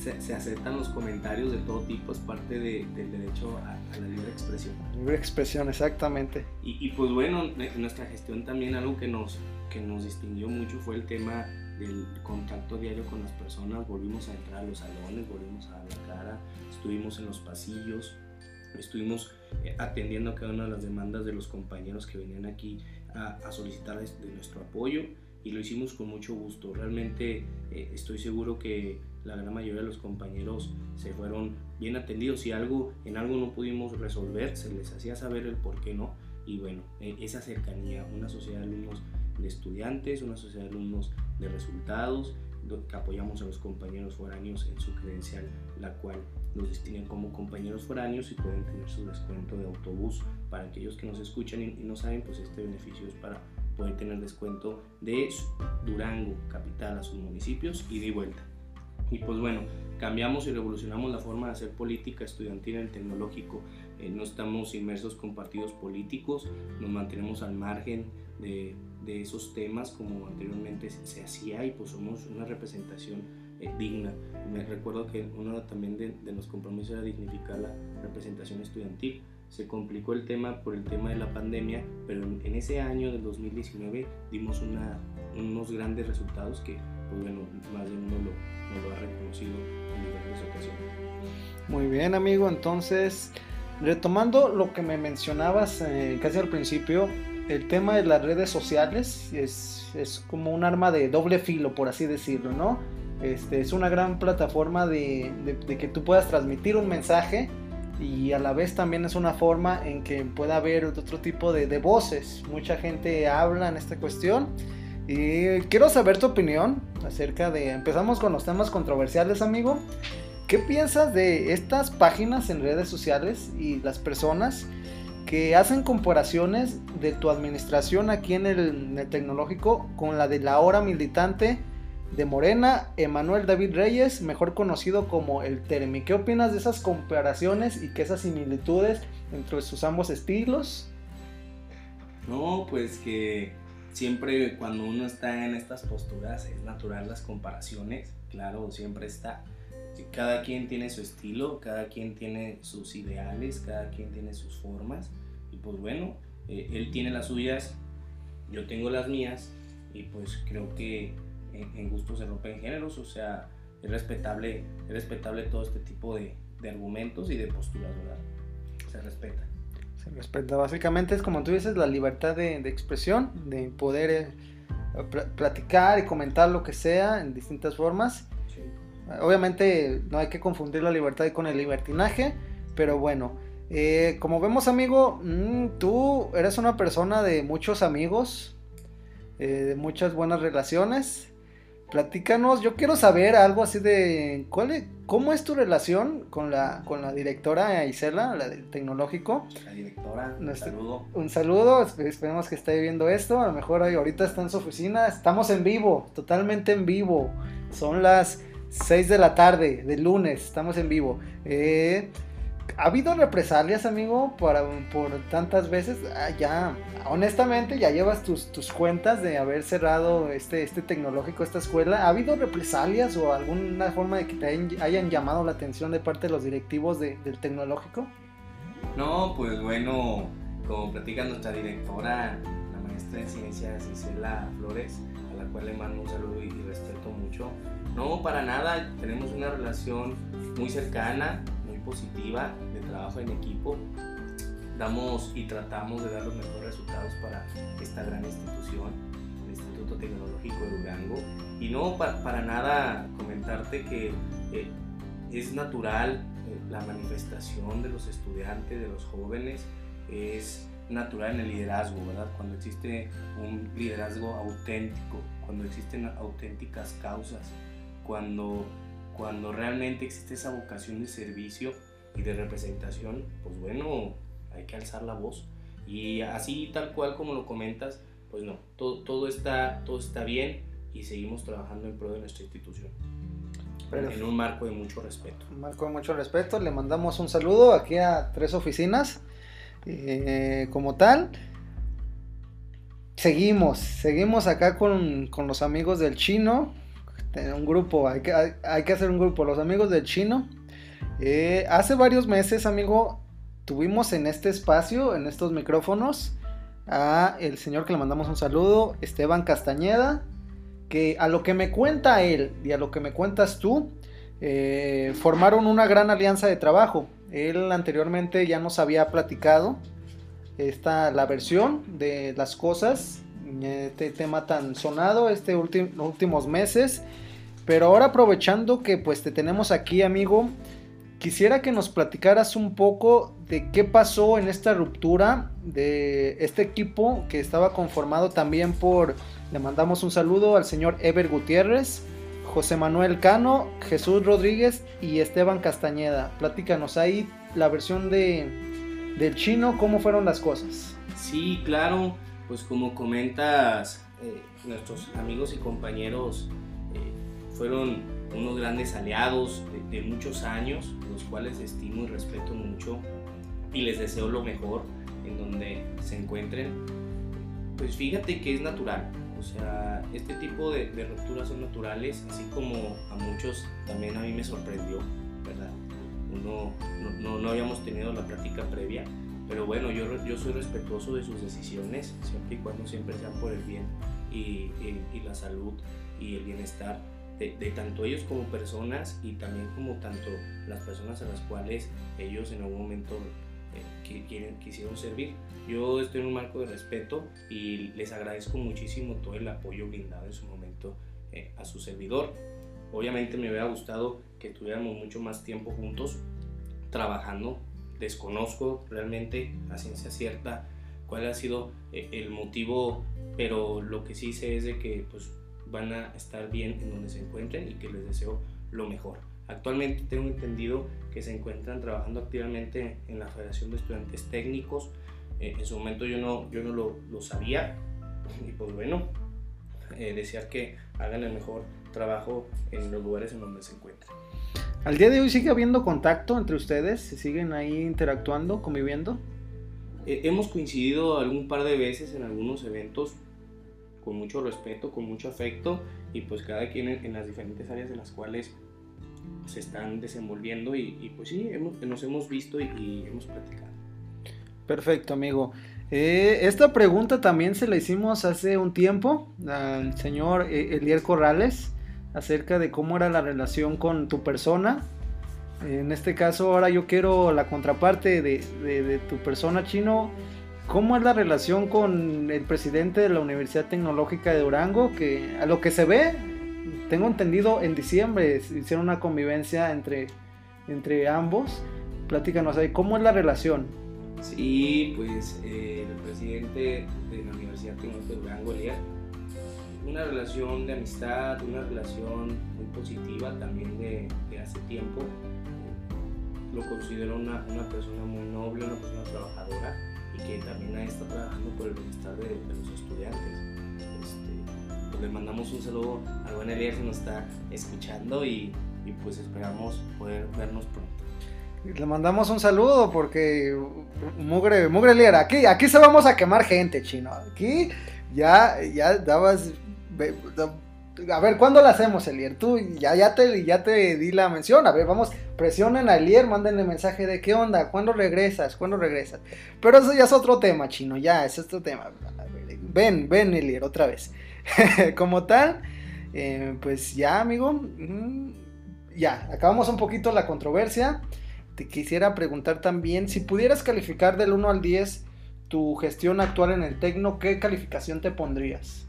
Se, aceptan los comentarios de todo tipo, es parte del derecho a, la libre expresión. Libre expresión, exactamente. Y, y pues bueno, en nuestra gestión también algo que nos, que nos distinguió mucho fue el tema del contacto diario con las personas, volvimos a entrar a los salones, volvimos a dar la cara, estuvimos en los pasillos, estuvimos eh, atendiendo a cada una de las demandas de los compañeros que venían aquí a, a solicitar de nuestro apoyo y lo hicimos con mucho gusto. Realmente eh, estoy seguro que la gran mayoría de los compañeros se fueron bien atendidos. Si algo en algo no pudimos resolver, se les hacía saber el por qué no. Y bueno, e, esa cercanía, una sociedad de alumnos de estudiantes, una sociedad de alumnos de resultados, que apoyamos a los compañeros foráneos en su credencial, la cual nos distinguen como compañeros foráneos y pueden tener su descuento de autobús. Para aquellos que nos escuchan y, no saben, pues este beneficio es para poder tener descuento de Durango, capital, a sus municipios y de vuelta. Y pues bueno, cambiamos y revolucionamos la forma de hacer política estudiantil en el tecnológico. Eh, no estamos inmersos con partidos políticos, nos mantenemos al margen de, de esos temas como anteriormente se hacía y pues somos una representación eh, digna. Me recuerdo que uno también de, de, los compromisos era dignificar la representación estudiantil. Se complicó el tema por el tema de la pandemia, pero en, ese año del 2019 dimos una, unos grandes resultados que, pues bueno, más de uno lo, ha reconocido en diferentes ocasiones. Muy bien, amigo. Entonces, retomando lo que me mencionabas eh, casi al principio, el tema de las redes sociales es, es, como un arma de doble filo, por así decirlo, ¿no? Este, es una gran plataforma de, de, que tú puedas transmitir un mensaje y a la vez también es una forma en que pueda haber otro tipo de voces. Mucha gente habla en esta cuestión y quiero saber tu opinión acerca de... Empezamos con los temas controversiales, amigo. ¿Qué piensas de estas páginas en redes sociales y las personas que hacen comparaciones de tu administración aquí en el, tecnológico con la de la hora militante de Morena, Emanuel David Reyes, mejor conocido como el Termi? ¿Qué opinas de esas comparaciones y que esas similitudes entre sus ambos estilos? No, pues que siempre cuando uno está en estas posturas es natural las comparaciones, claro, siempre está. Cada quien tiene su estilo, cada quien tiene sus ideales, cada quien tiene sus formas y pues bueno, eh, él tiene las suyas, yo tengo las mías y pues creo que en, gusto se rompen géneros, o sea, es respetable, es respetable todo este tipo de, de argumentos y de posturas, ¿verdad? Se respeta. Se respeta. Básicamente es como tú dices, la libertad de, expresión, de poder eh, platicar y comentar lo que sea en distintas formas. Obviamente no hay que confundir la libertad con el libertinaje, pero bueno, eh, como vemos amigo, mm, tú eres una persona de muchos amigos, eh, de muchas buenas relaciones platícanos, yo quiero saber algo así de cuál es, cómo es tu relación con la, con la directora Isela, la del tecnológico. La directora, un saludo. Un saludo, esperemos que esté viendo esto, a lo mejor ahorita está en su oficina, estamos en vivo, totalmente en vivo, son las 6 de la tarde de lunes, estamos en vivo. Eh, ¿Ha habido represalias, amigo, por, por tantas veces? Ah, ya, honestamente, ya llevas tus, tus cuentas de haber cerrado este, este tecnológico, esta escuela. ¿Ha habido represalias o alguna forma de que te hayan, llamado la atención de parte de los directivos del tecnológico? No, pues bueno, como platica nuestra directora, la maestra en ciencias Isela Flores, a la cual le mando un saludo y respeto mucho. No, para nada, tenemos una relación muy cercana, positiva trabajo en equipo, damos y tratamos de dar los mejores resultados para esta gran institución, el Instituto Tecnológico de Durango. Y no para nada comentarte que eh, es natural eh, la manifestación de los estudiantes, de los jóvenes, es natural en el liderazgo, ¿verdad? Cuando existe un liderazgo auténtico, cuando existen auténticas causas, cuando, cuando realmente existe esa vocación de servicio, y de representación, pues bueno, hay que alzar la voz. Y así tal cual como lo comentas, pues no, todo, todo, está, todo está bien y seguimos trabajando en pro de nuestra institución. En un marco de mucho respeto. Un marco de mucho respeto. Le mandamos un saludo aquí a tres oficinas. Eh, como tal, seguimos, seguimos acá con, con, los amigos del chino. Un grupo, hay que, hay que hacer un grupo. Los amigos del chino eh, hace varios meses, amigo, tuvimos en este espacio, en estos micrófonos, a el señor que le mandamos un saludo, Esteban Castañeda, que a lo que me cuenta él y a lo que me cuentas tú, eh, formaron una gran alianza de trabajo. Él anteriormente ya nos había platicado esta, la versión de las cosas, este tema tan sonado este últimos meses. Pero ahora aprovechando que pues te tenemos aquí, amigo, Quisiera que nos platicaras un poco de qué pasó en esta ruptura de este equipo que estaba conformado también por, le mandamos un saludo al señor Ever Gutiérrez, José Manuel Cano, Jesús Rodríguez y Esteban Castañeda. Platícanos ahí la versión de, del chino, cómo fueron las cosas. Sí, claro, pues como comentas, eh, nuestros amigos y compañeros eh, fueron unos grandes aliados de muchos años cuales estimo y respeto mucho y les deseo lo mejor en donde se encuentren, pues fíjate que es natural. O sea, este tipo de, rupturas son naturales, así como a muchos también a mí me sorprendió, ¿verdad? Uno, no, no, habíamos tenido la práctica previa, pero bueno, yo, yo soy respetuoso de sus decisiones, siempre y cuando siempre sean por el bien y, y la salud y el bienestar de, tanto ellos como personas y también como tanto las personas a las cuales ellos en algún momento eh, quieren, quisieron servir. Yo estoy en un marco de respeto y les agradezco muchísimo todo el apoyo brindado en su momento eh, a su servidor. Obviamente me hubiera gustado que tuviéramos mucho más tiempo juntos trabajando. Desconozco realmente a ciencia cierta cuál ha sido eh, el motivo, pero lo que sí sé es de que pues, van a estar bien en donde se encuentren y que les deseo lo mejor. Actualmente tengo entendido que se encuentran trabajando activamente en la Federación de Estudiantes Técnicos. Eh, en su momento yo no, yo no lo, lo sabía y pues bueno, eh, desear que hagan el mejor trabajo en los lugares en donde se encuentran. ¿Al día de hoy sigue habiendo contacto entre ustedes? ¿Se siguen ahí interactuando, conviviendo? Eh, hemos coincidido algún par de veces en algunos eventos con mucho respeto, con mucho afecto y pues cada quien en, en las diferentes áreas en las cuales se están desenvolviendo y, y pues sí, hemos, nos hemos visto y, y hemos platicado. Perfecto, amigo. Eh, esta pregunta también se la hicimos hace un tiempo al señor eh, Elier Corrales acerca de cómo era la relación con tu persona. En este caso, ahora yo quiero la contraparte de, de, tu persona chino. ¿Cómo es la relación con el presidente de la Universidad Tecnológica de Durango? Que a lo que se ve, tengo entendido, en diciembre hicieron una convivencia entre, entre ambos. Platícanos ahí, ¿cómo es la relación? Sí, pues eh, el presidente de la Universidad Tecnológica de Durango, una relación de amistad, una relación muy positiva también de, de hace tiempo. Lo considero una, una, persona muy noble, una persona trabajadora y que también está trabajando por el bienestar de, de los estudiantes. Este, pues le mandamos un saludo al buen Elías que nos está escuchando y, y pues esperamos poder vernos pronto. Le mandamos un saludo porque mugre, mugre líder, aquí, aquí se vamos a quemar gente, chino. Aquí ya, ya dabas. A ver, ¿cuándo la hacemos, Elier? Tú ya, te, di la mención. A ver, vamos, presionen a Elier, mándenle mensaje de qué onda, ¿cuándo regresas? ¿Cuándo regresas? Pero eso ya es otro tema, chino, ya, es otro tema. Ven, ven, Elier, otra vez. Como tal, eh, pues ya, amigo, ya, acabamos un poquito la controversia te quisiera preguntar también, si pudieras calificar del 1 al 10 tu gestión actual en el Tecno, ¿qué calificación te pondrías?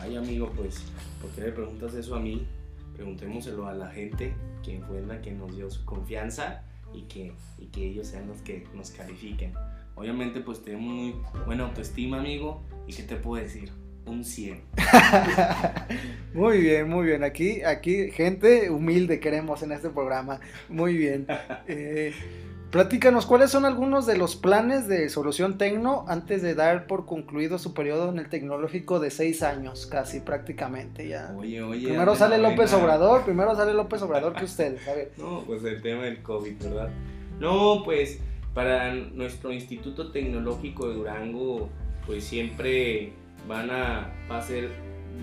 Ay, amigo, pues, ¿por qué le preguntas eso a mí? Preguntémoselo a la gente, quien fue la que nos dio su confianza y que, y que ellos sean los que nos califiquen. Obviamente, pues tenemos muy buena autoestima, amigo, y ¿qué te puedo decir? un 100. muy bien, muy bien. Aquí, aquí, gente humilde queremos en este programa. Muy bien. Eh, platícanos, ¿cuáles son algunos de los planes de Solución Tecno antes de dar por concluido su periodo en el tecnológico de seis años, casi prácticamente ya? Oye, oye. Primero sale López buena. Obrador, primero sale López Obrador que ustedes, a ver. No, pues el tema del COVID, ¿verdad? No, pues para nuestro Instituto Tecnológico de Durango, pues siempre van a, va a ser,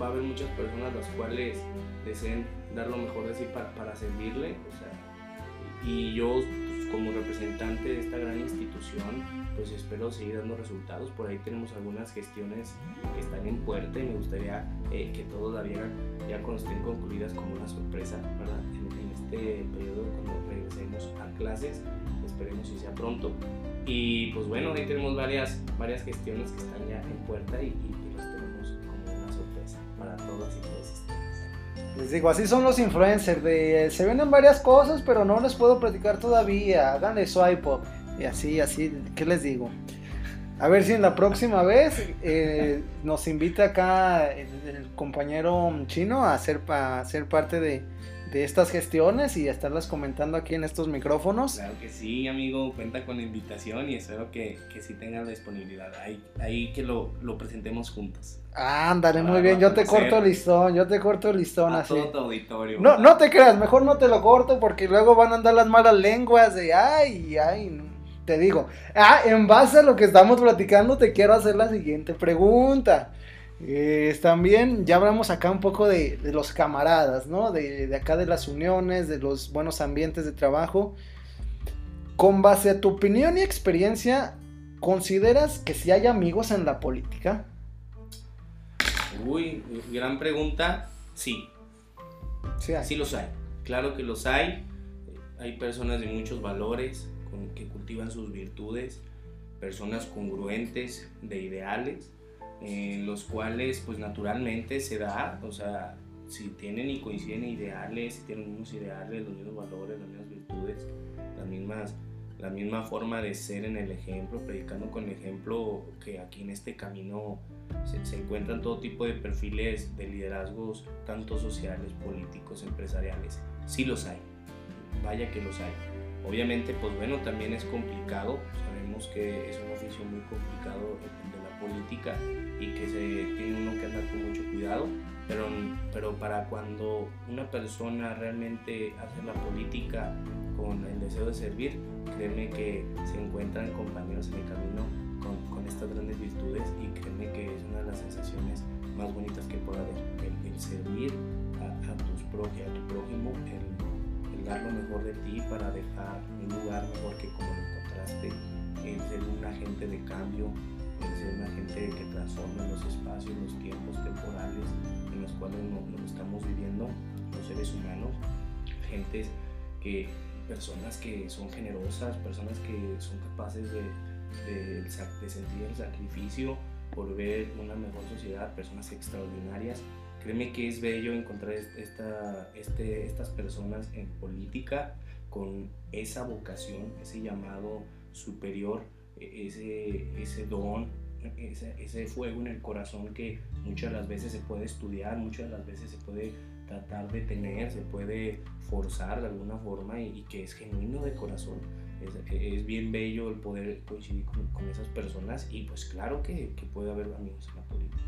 va a haber muchas personas las cuales deseen dar lo mejor de sí para, para servirle, o sea, y yo como representante de esta gran institución, pues espero seguir dando resultados, por ahí tenemos algunas gestiones que están en puerta y me gustaría eh, que la vieran ya cuando estén concluidas como una sorpresa, ¿verdad? En, en este periodo cuando regresemos a clases, esperemos si sea pronto. Y pues bueno, ahí tenemos varias, varias gestiones que están ya en puerta y, y las tenemos como una sorpresa para todas y. Les digo, así son los influencers, se venden varias cosas, pero no les puedo platicar todavía, háganle swipe up, y así, así, ¿qué les digo? A ver si en la próxima vez eh, nos invita acá el, el, compañero chino a ser, a ser parte de, de estas gestiones y estarlas comentando aquí en estos micrófonos. Claro que sí, amigo, cuenta con la invitación y espero que, que sí tengan la disponibilidad. Ahí, ahí que lo, lo presentemos juntos. Ándale, muy bien, yo te corto el listón, yo te corto el listón a así. todo tu auditorio. No, no te creas, mejor no te lo corto porque luego van a andar las malas lenguas de ay, ay, te digo. Ah, en base a lo que estamos platicando, te quiero hacer la siguiente pregunta. Eh, también ya hablamos acá un poco de, de los camaradas, ¿no? De, de, acá de las uniones, de los buenos ambientes de trabajo. Con base a tu opinión y experiencia, ¿consideras que si hay amigos en la política? Uy, gran pregunta. Sí. Sí, hay. sí los hay. Claro que los hay. Hay personas de muchos valores, que cultivan sus virtudes, personas congruentes de ideales, en los cuales pues naturalmente se da, o sea, si tienen y coinciden ideales, si tienen los mismos ideales, los mismos valores, las mismas virtudes, las mismas, la misma forma de ser en el ejemplo, predicando con el ejemplo que aquí en este camino se, se encuentran todo tipo de perfiles de liderazgos, tanto sociales, políticos, empresariales. Sí los hay, vaya que los hay. Obviamente, pues bueno, también es complicado, sabemos que es un oficio muy complicado política y que se tiene uno que andar con mucho cuidado, pero, pero para cuando una persona realmente hace la política con el deseo de servir, créeme que se encuentran compañeros en el camino con, con estas grandes virtudes y créeme que es una de las sensaciones más bonitas que pueda haber, el, servir a, tus a tu prójimo, el, el, dar lo mejor de ti para dejar un lugar mejor que como lo encontraste, el ser un agente de cambio, el ser un agente que transforme los espacios, los tiempos temporales en los cuales nos, estamos viviendo, los seres humanos, gentes que, personas que son generosas, personas que son capaces de, de, de sentir el sacrificio por ver una mejor sociedad, personas extraordinarias. Créeme que es bello encontrar esta, este, estas personas en política con esa vocación, ese llamado superior, ese, ese don, ese, ese, fuego en el corazón que muchas de las veces se puede estudiar, muchas de las veces se puede tratar de tener, se puede forzar de alguna forma y, que es genuino de corazón. Es, es, bien bello el poder coincidir con, con, esas personas y pues claro que, que, puede haber amigos en la política,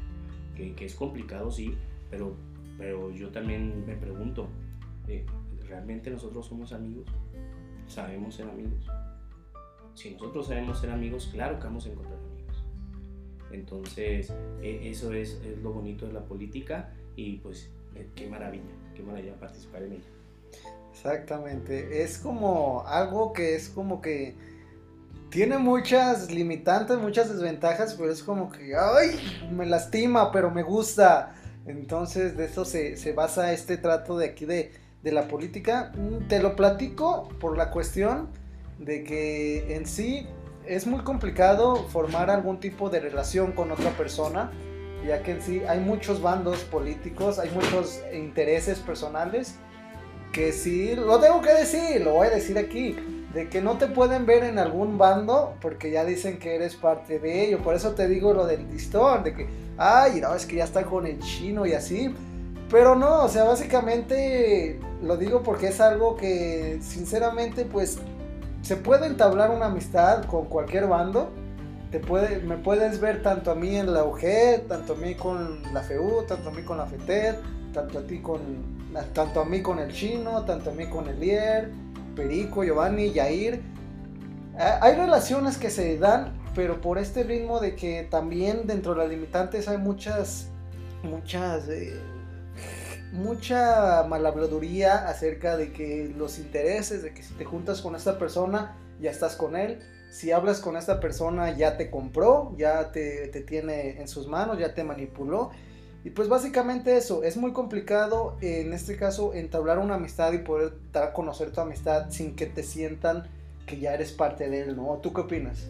que, que, es complicado sí, pero, pero yo también me pregunto, eh, ¿realmente nosotros somos amigos? ¿Sabemos ser amigos? Si nosotros sabemos ser amigos, claro que vamos a encontrar amigos. Entonces, e, eso es, lo bonito de la política y pues eh, qué maravilla, qué maravilla participar en ella. Exactamente, es como algo que es como que tiene muchas limitantes, muchas desventajas, pero es como que, ay, me lastima, pero me gusta. Entonces de eso se, se basa este trato de aquí de, de la política. Mm, te lo platico por la cuestión de que en sí es muy complicado formar algún tipo de relación con otra persona, ya que en sí hay muchos bandos políticos, hay muchos intereses personales, que sí, lo tengo que decir, lo voy a decir aquí, de que no te pueden ver en algún bando porque ya dicen que eres parte de ello, por eso te digo lo del listón, de que, ay, no, es que ya está con el chino y así, pero no, o sea, básicamente lo digo porque es algo que sinceramente pues se puede entablar una amistad con cualquier bando. Te puede, me puedes ver tanto a mí en la UG, tanto a mí con la FEU, tanto a mí con la FETER, tanto a ti con, tanto a mí con el chino, tanto a mí con el Lier, Perico, Giovanni, Yair. Hay relaciones que se dan, pero por este ritmo de que también dentro de las limitantes hay muchas, muchas eh, mucha malhabladuría acerca de que los intereses, de que si te juntas con esta persona, ya estás con él. Si hablas con esta persona, ya te compró, ya te, tiene en sus manos, ya te manipuló. Y pues básicamente eso, es muy complicado en este caso entablar una amistad y poder dar a conocer tu amistad sin que te sientan que ya eres parte de él, ¿no? ¿Tú qué opinas?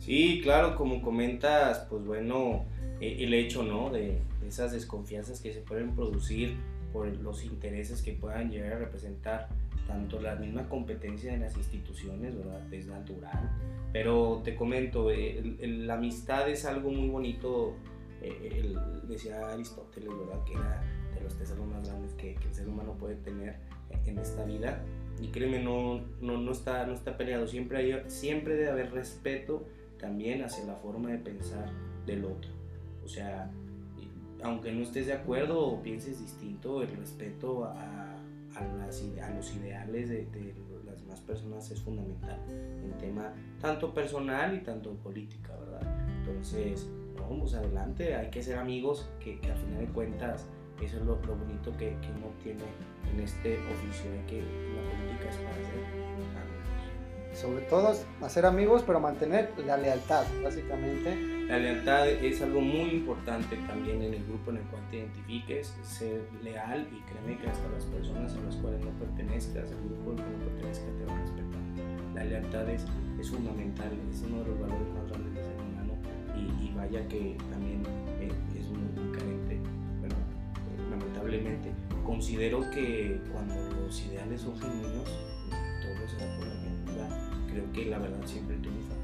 Sí, claro, como comentas, pues bueno, e, el hecho, ¿no? Esas desconfianzas que se pueden producir por los intereses que puedan llegar a representar tanto la misma competencia de las instituciones, ¿verdad? Es natural. Pero te comento, la amistad es algo muy bonito, eh, decía Aristóteles, ¿verdad? Que era de los tesoros más grandes que, que, el ser humano puede tener en esta vida. Y créeme, no, no, no, está, no está peleado, siempre, hay, siempre debe haber respeto también hacia la forma de pensar del otro. O sea, aunque no estés de acuerdo o pienses distinto, el respeto a, los ideales de, las demás personas es fundamental en tema tanto personal y tanto política, ¿verdad? Entonces, vamos adelante, hay que ser amigos, que, que al final de cuentas eso es lo, bonito que, que, uno tiene en este oficio, de que la política es para ser. Sobre todo hacer amigos, pero mantener la lealtad, básicamente la lealtad es algo muy importante también en el grupo en el cual te identifiques, ser leal y créeme que hasta las personas a las cuales no pertenezcas, el grupo al que no pertenezcas te van a respetar. la lealtad es, es fundamental, es uno de los valores más grandes del ser humano y, vaya que también eh, es muy, carente, bueno, lamentablemente. Considero que cuando los ideales son genuinos, todo se da por la bien, Creo que la verdad siempre triunfa.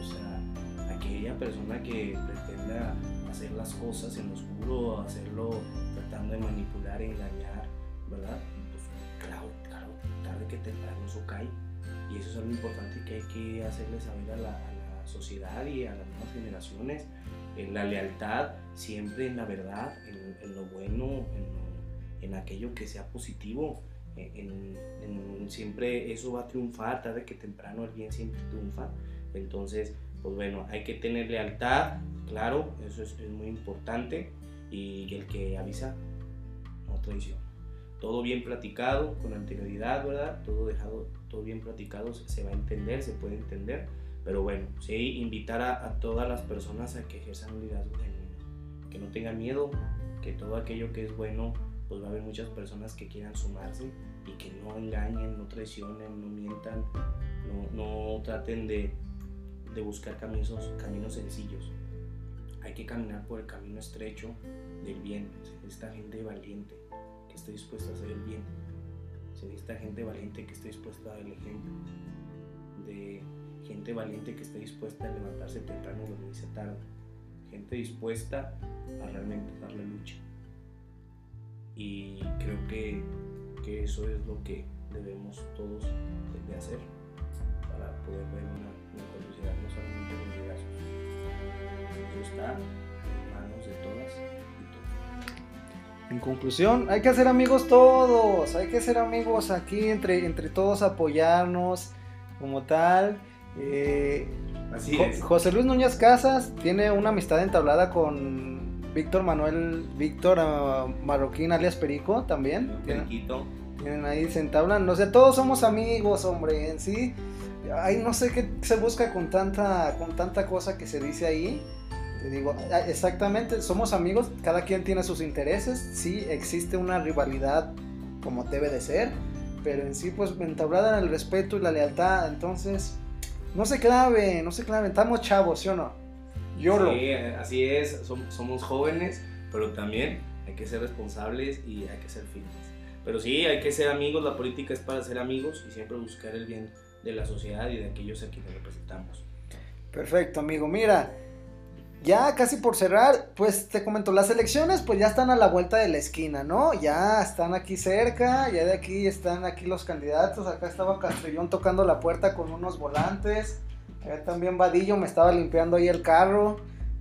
O sea, aquella persona que pretenda hacer las cosas en oscuro, hacerlo tratando de manipular, engañar, ¿verdad? Pues claro, claro, tarde que temprano eso cae. Y eso es algo importante que hay que hacerle saber a la, sociedad y a las nuevas generaciones. En la lealtad, siempre en la verdad, en, lo bueno, en, aquello que sea positivo. En, siempre eso va a triunfar, tarde que temprano el bien siempre triunfa. Entonces, pues bueno, hay que tener lealtad, claro, eso es, muy importante. Y el que avisa, no traiciona. Todo bien platicado, con anterioridad, ¿verdad? Todo dejado, todo bien platicado, se, va a entender, se puede entender. Pero bueno, sí, invitar a, todas las personas a que ejerzan un liderazgo que no tengan miedo, que todo aquello que es bueno, pues va a haber muchas personas que quieran sumarse y que no engañen, no traicionen, no mientan, no, no traten de, de buscar caminos, caminos sencillos. Hay que caminar por el camino estrecho del bien. Se necesita gente valiente que esté dispuesta a hacer el bien. Se necesita gente valiente que esté dispuesta a dar el ejemplo. De gente valiente que esté dispuesta a levantarse temprano y dormirse tarde. Gente dispuesta a realmente darle lucha. Y creo que, que eso es lo que debemos todos de hacer para poder ver una no solamente los liderazgos. Eso está en manos de todas y todos. En conclusión, hay que hacer amigos todos, hay que ser amigos aquí entre, entre todos, apoyarnos como tal. Eh, Así es. José Luis Núñez Casas tiene una amistad entablada con Víctor Manuel, Víctor uh, Marroquín alias Perico también. Periquito. Tienen ahí se entablan, no sé, todos somos amigos, hombre, en sí ay, no sé qué se busca con tanta, con tanta cosa que se dice ahí. Te digo, ah, exactamente, somos amigos, cada quien tiene sus intereses, sí existe una rivalidad como debe de ser, pero en sí pues entablada en el respeto y la lealtad, entonces no se clave, no se clave, estamos chavos, ¿sí o no? Yo sí, así es, somos jóvenes, pero también hay que ser responsables y hay que ser firmes. Pero sí, hay que ser amigos, la política es para ser amigos y siempre buscar el bien de la sociedad y de aquellos a quienes representamos. Perfecto, amigo. Mira, ya casi por cerrar, pues te comento, las elecciones pues ya están a la vuelta de la esquina, ¿no? Ya están aquí cerca, ya de aquí están aquí los candidatos, acá estaba Castellón tocando la puerta con unos volantes, también Vadillo me estaba limpiando ahí el carro,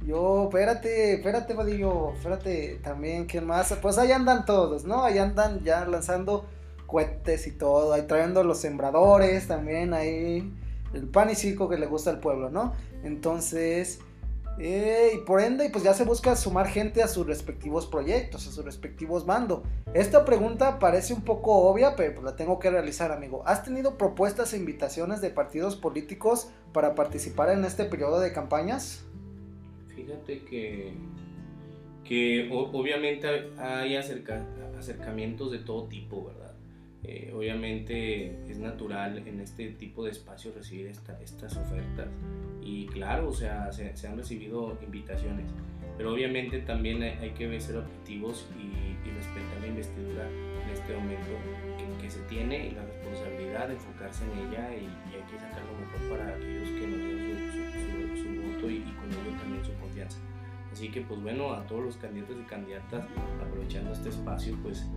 yo, espérate, espérate Vadillo, espérate también, ¿quién más? Pues ahí andan todos, ¿no? Ahí andan ya lanzando cohetes y todo, ahí trayendo los sembradores también, ahí el pan y circo que le gusta al pueblo, ¿no? Entonces, eh, y por ende, pues ya se busca sumar gente a sus respectivos proyectos, a sus respectivos bandos. Esta pregunta parece un poco obvia, pero pues la tengo que realizar, amigo. ¿Has tenido propuestas e invitaciones de partidos políticos para participar en este periodo de campañas? Fíjate que, que obviamente hay acercamientos de todo tipo, ¿verdad? Eh, obviamente es natural en este tipo de espacios recibir estas ofertas y claro, o sea, se, han recibido invitaciones, pero obviamente también hay, que ser objetivos y, respetar la investidura en este momento que, se tiene y la responsabilidad de enfocarse en ella y, hay que sacar lo mejor para aquellos que nos dieron su, voto y, con ello también su confianza. Así que pues bueno, a todos los candidatos y candidatas, aprovechando este espacio, pues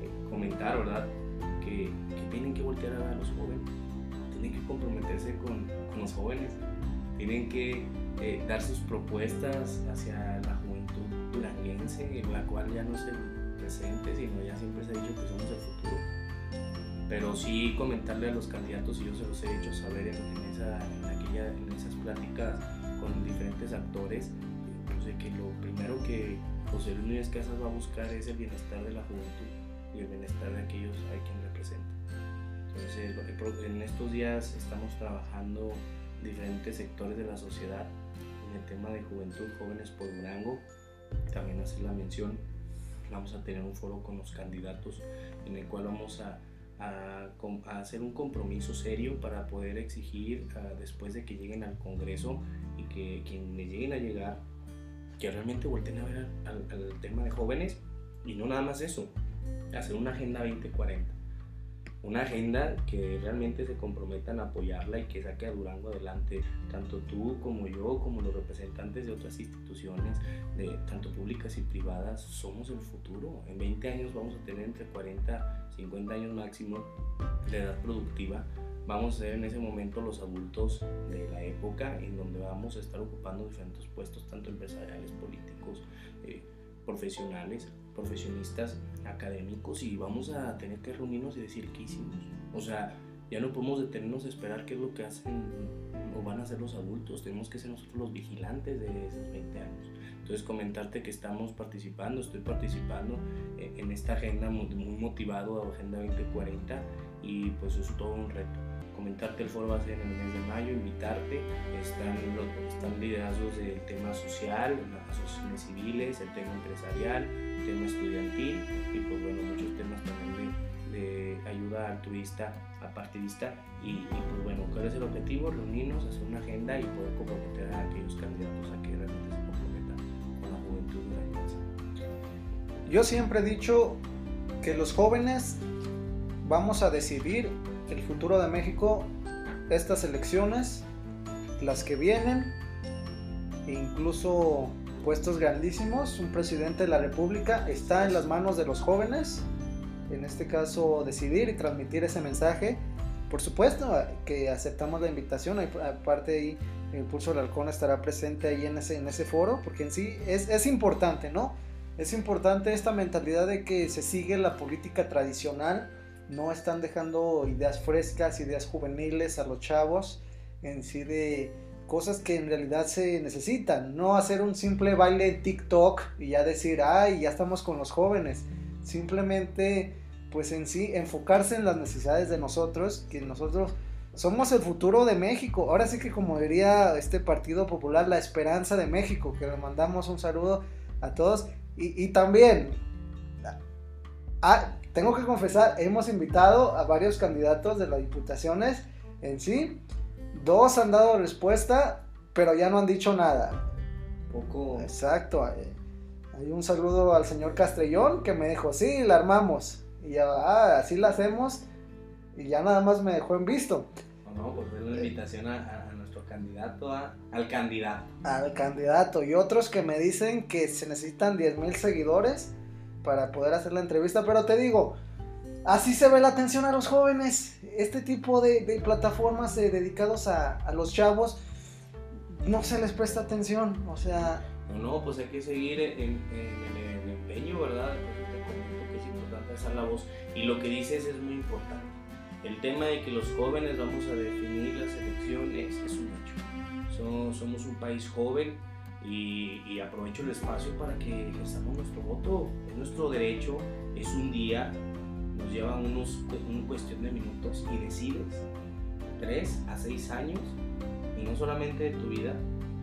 eh, comentar, ¿verdad? Que, tienen que voltear a ver a los jóvenes, tienen que comprometerse con, los jóvenes, tienen que eh, dar sus propuestas hacia la juventud duranguense, en la cual ya no es el presente, sino ya siempre se ha dicho que somos el futuro. Pero sí comentarle a los candidatos, y yo se los he hecho saber en, esa, aquella, en esas pláticas con diferentes actores, pues que lo primero que José Luis Casas va a buscar es el bienestar de la juventud y el bienestar de aquellos a quien representa. Entonces, en estos días estamos trabajando diferentes sectores de la sociedad en el tema de juventud, jóvenes por Durango. También hacer la mención, vamos a tener un foro con los candidatos en el cual vamos a, hacer un compromiso serio para poder exigir ah, después de que lleguen al Congreso y que quienes lleguen a llegar, que realmente volteen a ver al tema de jóvenes y no nada más eso, hacer una agenda 2040 una agenda que realmente se comprometan a apoyarla y que saque a Durango adelante, tanto tú como yo, como los representantes de otras instituciones, de, tanto públicas y privadas, somos el futuro. En 20 años vamos a tener entre 40 y 50 años máximo de edad productiva. Vamos a ser en ese momento los adultos de la época en donde vamos a estar ocupando diferentes puestos, tanto empresariales, políticos, eh, profesionales profesionistas académicos y vamos a tener que reunirnos y decir qué hicimos. O sea, ya no podemos detenernos a esperar qué es lo que hacen o van a hacer los adultos, tenemos que ser nosotros los vigilantes de esos 20 años. Entonces comentarte que estamos participando, estoy participando en esta agenda muy, motivado Agenda 2040 y pues es todo un reto comentarte el foro va a ser en el mes de mayo, invitarte, están, los, están liderazgos del tema social, las asociaciones civiles, el tema empresarial, tema estudiantil y pues bueno, muchos temas también de, ayuda altruista, apartidista y, pues bueno, ¿cuál es el objetivo? Reunirnos, hacer una agenda y poder comprometer a aquellos candidatos a que realmente se comprometan con la juventud de la iglesia. Yo siempre he dicho que los jóvenes vamos a decidir el futuro de México, estas elecciones, las que vienen, e incluso puestos grandísimos, un presidente de la República, está en las manos de los jóvenes, en este caso decidir y transmitir ese mensaje. Por supuesto que aceptamos la invitación, aparte ahí el Pulso del Halcón estará presente ahí en ese, en ese foro, porque en sí es, es importante, ¿no? Es importante esta mentalidad de que se sigue la política tradicional, no están dejando ideas frescas, ideas juveniles a los chavos, en sí de cosas que en realidad se necesitan, no hacer un simple baile en TikTok y ya decir, ay, ya estamos con los jóvenes, simplemente pues en sí enfocarse en las necesidades de nosotros, que nosotros somos el futuro de México, ahora sí que como diría este Partido Popular, la esperanza de México, que le mandamos un saludo a todos. Y, también... tengo que confesar, hemos invitado a varios candidatos de las diputaciones en sí Dos han dado respuesta, pero ya no han dicho nada. Poco. Exacto. Hay un saludo al señor Castrellón que me dijo, sí, la armamos. Y ya, ah, así la hacemos. Y ya nada más me dejó en visto. No, no, pues fue una invitación a, nuestro candidato, al candidato. Al candidato. Y otros que me dicen que se necesitan 10 mil seguidores para poder hacer la entrevista. Pero te digo, Así se ve la atención a los jóvenes. Este tipo de, plataformas eh, dedicados a, los chavos no se les presta atención. O sea. No, no, pues hay que seguir en, el, empeño, ¿verdad? Pues te comento que es importante alzar la voz. Y lo que dices es muy importante. El tema de que los jóvenes vamos a definir las elecciones es un hecho. somos un país joven y, y, aprovecho el espacio para que ejerzamos nuestro voto. Es nuestro derecho, es un día nos lleva unos, una cuestión de minutos y decides 3 a 6 años, y no solamente de tu vida,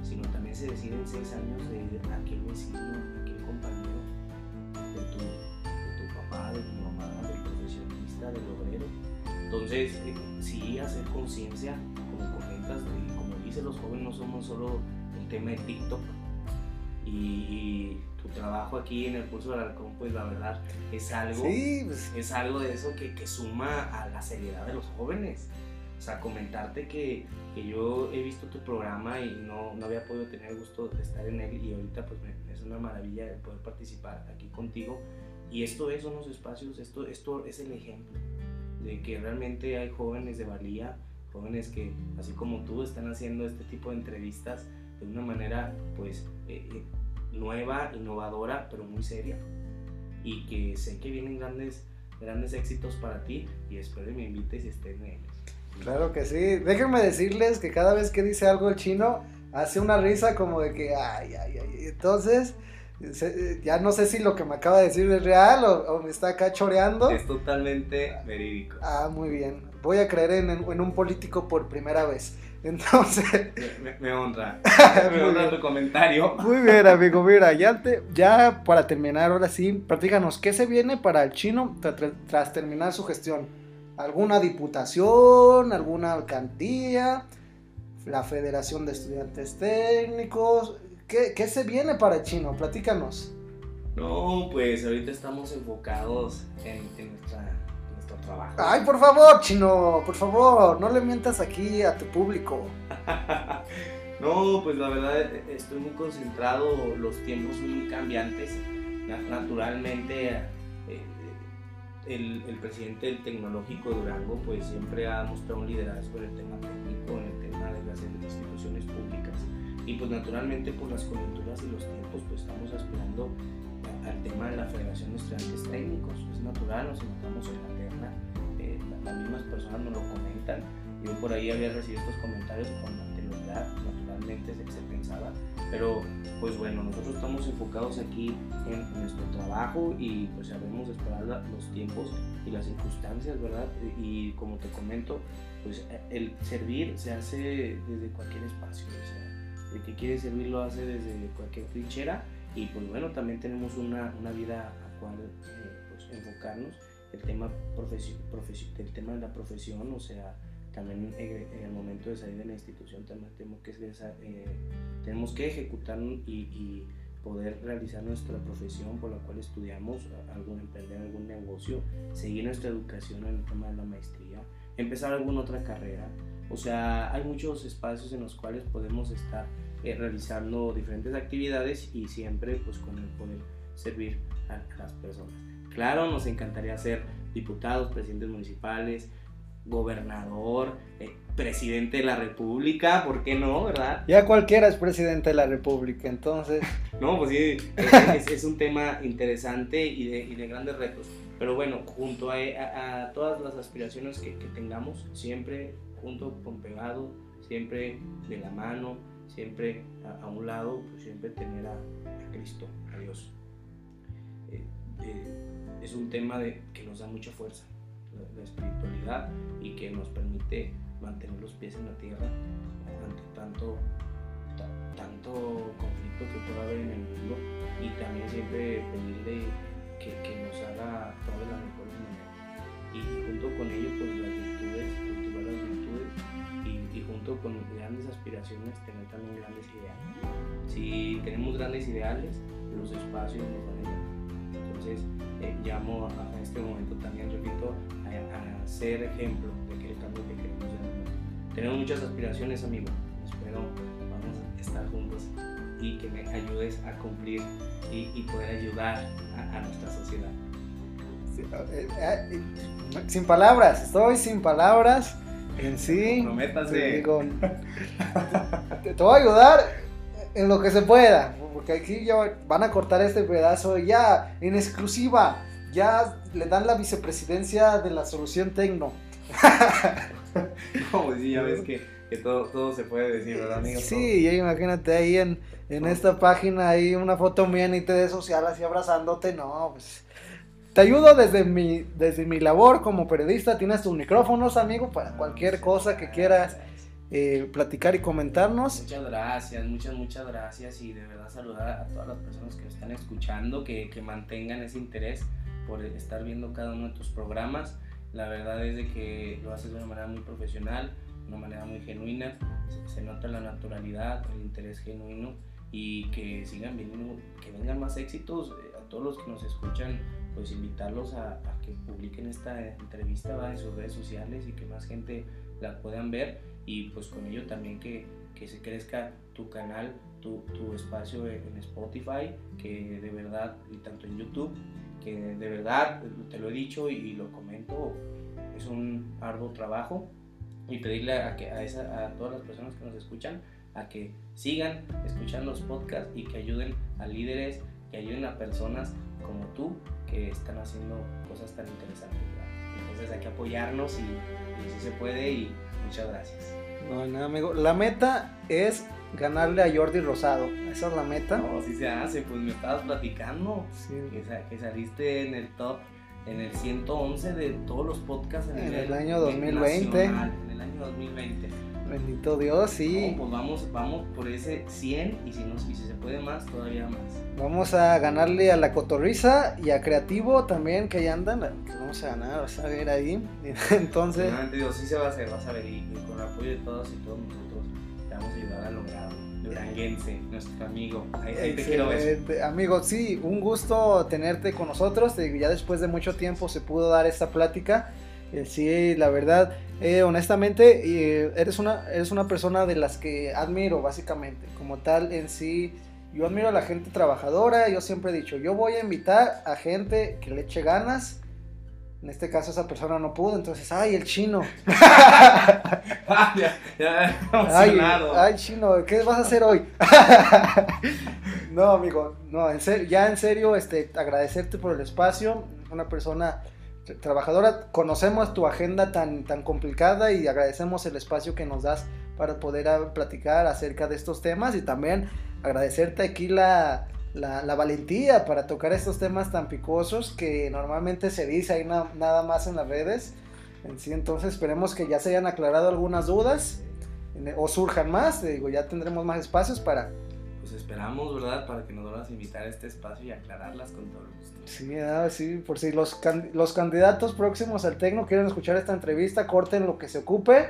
sino también se deciden 6 años de aquel vecino, de aquel compañero, de tu, de tu papá, de tu mamá, del profesionista, del obrero. Entonces, eh, sí, hacer conciencia, como comentas, como dicen los jóvenes, no somos solo el tema de TikTok, y tu trabajo aquí en el Pulso del Arcón, pues la verdad es algo, pues. es algo de eso que, que, suma a la seriedad de los jóvenes. O sea, comentarte que, que yo he visto tu programa y no, no, había podido tener el gusto de estar en él y ahorita pues es una maravilla de poder participar aquí contigo. Y esto es unos espacios, esto, esto es el ejemplo de que realmente hay jóvenes de valía, jóvenes que así como tú están haciendo este tipo de entrevistas de una manera pues eh, eh, nueva, innovadora, pero muy seria. Y que sé que vienen grandes, grandes éxitos para ti y espero que me invites y estés en ellos. Claro que sí. Déjenme decirles que cada vez que dice algo el chino, hace una risa como de que, ay, ay, ay. Entonces, ya no sé si lo que me acaba de decir es real o, me está acá choreando. Es totalmente verídico. Ah, muy bien. Voy a creer en, en un político por primera vez. Entonces. Me, honra. me honra tu comentario. Muy bien, amigo. Mira, ya, ya para terminar, ahora sí, platícanos, ¿qué se viene para el chino tras terminar su gestión? ¿Alguna diputación, alguna alcaldía, la Federación de Estudiantes Técnicos? ¿Qué, qué se viene para el chino? Platícanos. No, pues ahorita estamos enfocados en, en, nuestro trabajo. Ay, por favor, chino, por favor, no le mientas aquí a tu público. no, pues la verdad estoy muy concentrado, los tiempos son muy cambiantes. Naturalmente, eh, el, el, presidente del Tecnológico Durango pues siempre ha mostrado un liderazgo en el tema técnico, en el tema de las instituciones públicas. Y pues naturalmente por las coyunturas y los tiempos pues estamos aspirando al tema de la Federación de Estudiantes Técnicos. Es natural, nos encontramos en la eh, las mismas personas nos lo comentan. Yo por ahí había recibido estos comentarios con anterioridad, naturalmente se, se pensaba, pero pues bueno, nosotros estamos enfocados aquí en, nuestro trabajo y pues sabemos esperar los tiempos y las circunstancias, ¿verdad? Y como te comento, pues el servir se hace desde cualquier espacio, o sea, el que quiere servir lo hace desde cualquier trinchera y pues bueno, también tenemos una, una vida a cual eh, pues, enfocarnos. El tema, el tema de la profesión, o sea, también eh, en el momento de salir de la institución tenemos que, eh, tenemos que ejecutar y, y, poder realizar nuestra profesión por la cual estudiamos, algún emprender algún negocio, seguir nuestra educación en el tema de la maestría, empezar alguna otra carrera. O sea, hay muchos espacios en los cuales podemos estar eh, realizando diferentes actividades y siempre pues con el poder servir a, las personas. Claro, nos encantaría ser diputados, presidentes municipales, gobernador, eh, presidente de la república, ¿por qué no, verdad? Ya cualquiera es presidente de la república, entonces... no, pues sí, es, un tema interesante y de, y de, grandes retos. Pero bueno, junto a, a, todas las aspiraciones que, que, tengamos, siempre junto con pegado, siempre de la mano, siempre a, un lado, pues siempre tener a, Cristo, a Dios. Eh, eh, es un tema de, que nos da mucha fuerza, la, espiritualidad, y que nos permite mantener los pies en la tierra ante tanto, tanto conflicto que pueda haber en el mundo y también siempre pedirle que, que nos haga todo de la mejor manera. Y junto con ello, pues las virtudes y junto con grandes aspiraciones tener también grandes ideales. Si tenemos grandes ideales, los espacios nos van a ayudar. Entonces, eh, llamo a, este momento también, repito, a, ser ejemplo de que el cambio que queremos hacer. Tenemos muchas aspiraciones, amigo. Espero vamos a estar juntos y que me ayudes a cumplir y, poder ayudar a, nuestra sociedad. Eh, eh, sin palabras, estoy sin palabras en sí. Te, te, voy a ayudar en lo que se pueda. Porque aquí ya van a cortar este pedazo ya en exclusiva. Ya le dan la vicepresidencia de la solución Tecno. no, sí, ya ves que, que todo, todo, se puede decir, ¿verdad, amigo? Sí, ya imagínate ahí en, en esta página, ahí una foto mía en redes social así abrazándote. No, pues te ayudo desde mi, desde mi labor como periodista. Tienes tus micrófonos, amigo, para cualquier cosa que quieras eh, platicar y comentarnos. Muchas gracias, muchas, muchas gracias. Y de verdad saludar a todas las personas que están escuchando, que, que mantengan ese interés por estar viendo cada uno de tus programas. La verdad es de que lo haces de una manera muy profesional, de una manera muy genuina. Se, se nota la naturalidad, el interés genuino y que sigan viniendo, que vengan más éxitos eh, a todos los que nos escuchan pues invitarlos a, que publiquen esta entrevista en sus redes sociales y que más gente la puedan ver y pues con ello también que, que se crezca tu canal, tu, tu, espacio en Spotify, que de verdad, y tanto en YouTube, que de verdad, te lo he dicho y, lo comento, es un arduo trabajo y pedirle a, que, a, esa, a todas las personas que nos escuchan a que sigan escuchando los podcasts y que ayuden a líderes, que ayuden a personas como tú que están haciendo cosas tan interesantes. Entonces hay que apoyarnos y, y si se puede y muchas gracias. Bueno, amigo, la meta es ganarle a Jordi Rosado. Esa es la meta. No, sí se hace, pues me estabas platicando sí. que, saliste en el top, en el 111 de todos los podcasts en, el, año 2020. en el año 2020. Bendito Dios, sí. pues vamos, vamos por ese 100 y si, no, si se puede más, todavía más. Vamos a ganarle a la cotorriza y a Creativo también, que ahí andan. vamos a ganar, vas a ver ahí. Entonces. Dios, sí se va a hacer, vas a ver. Y, con el apoyo de todos y todos nosotros, te vamos a ayudar a lograrlo. Duranguense, nuestro amigo. Ahí, te quiero ver. Amigo, sí, un gusto tenerte con nosotros. Ya después de mucho tiempo se pudo dar esta plática. Eh, sí, la verdad, eh, honestamente, eh, eres, una, eres una persona de las que admiro, básicamente. Como tal, en sí, yo admiro a la gente trabajadora. Yo siempre he dicho, yo voy a invitar a gente que le eche ganas. En este caso, esa persona no pudo, entonces, ¡ay, el chino! ay, ay, chino, ¿qué vas a hacer hoy? no, amigo, no, en serio, ya en serio, este, agradecerte por el espacio. Una persona trabajadora, conocemos tu agenda tan, tan complicada y agradecemos el espacio que nos das para poder platicar acerca de estos temas y también agradecerte aquí la, la, valentía para tocar estos temas tan picosos que normalmente se dice ahí nada más en las redes. En sí, entonces esperemos que ya se hayan aclarado algunas dudas o surjan más, digo, ya tendremos más espacios para pues esperamos, ¿verdad? Para que nos vuelvas a invitar a este espacio y aclararlas con todo gusto. Sí, ah, sí, por si los, los candidatos próximos al Tecno quieren escuchar esta entrevista, corten lo que se ocupe.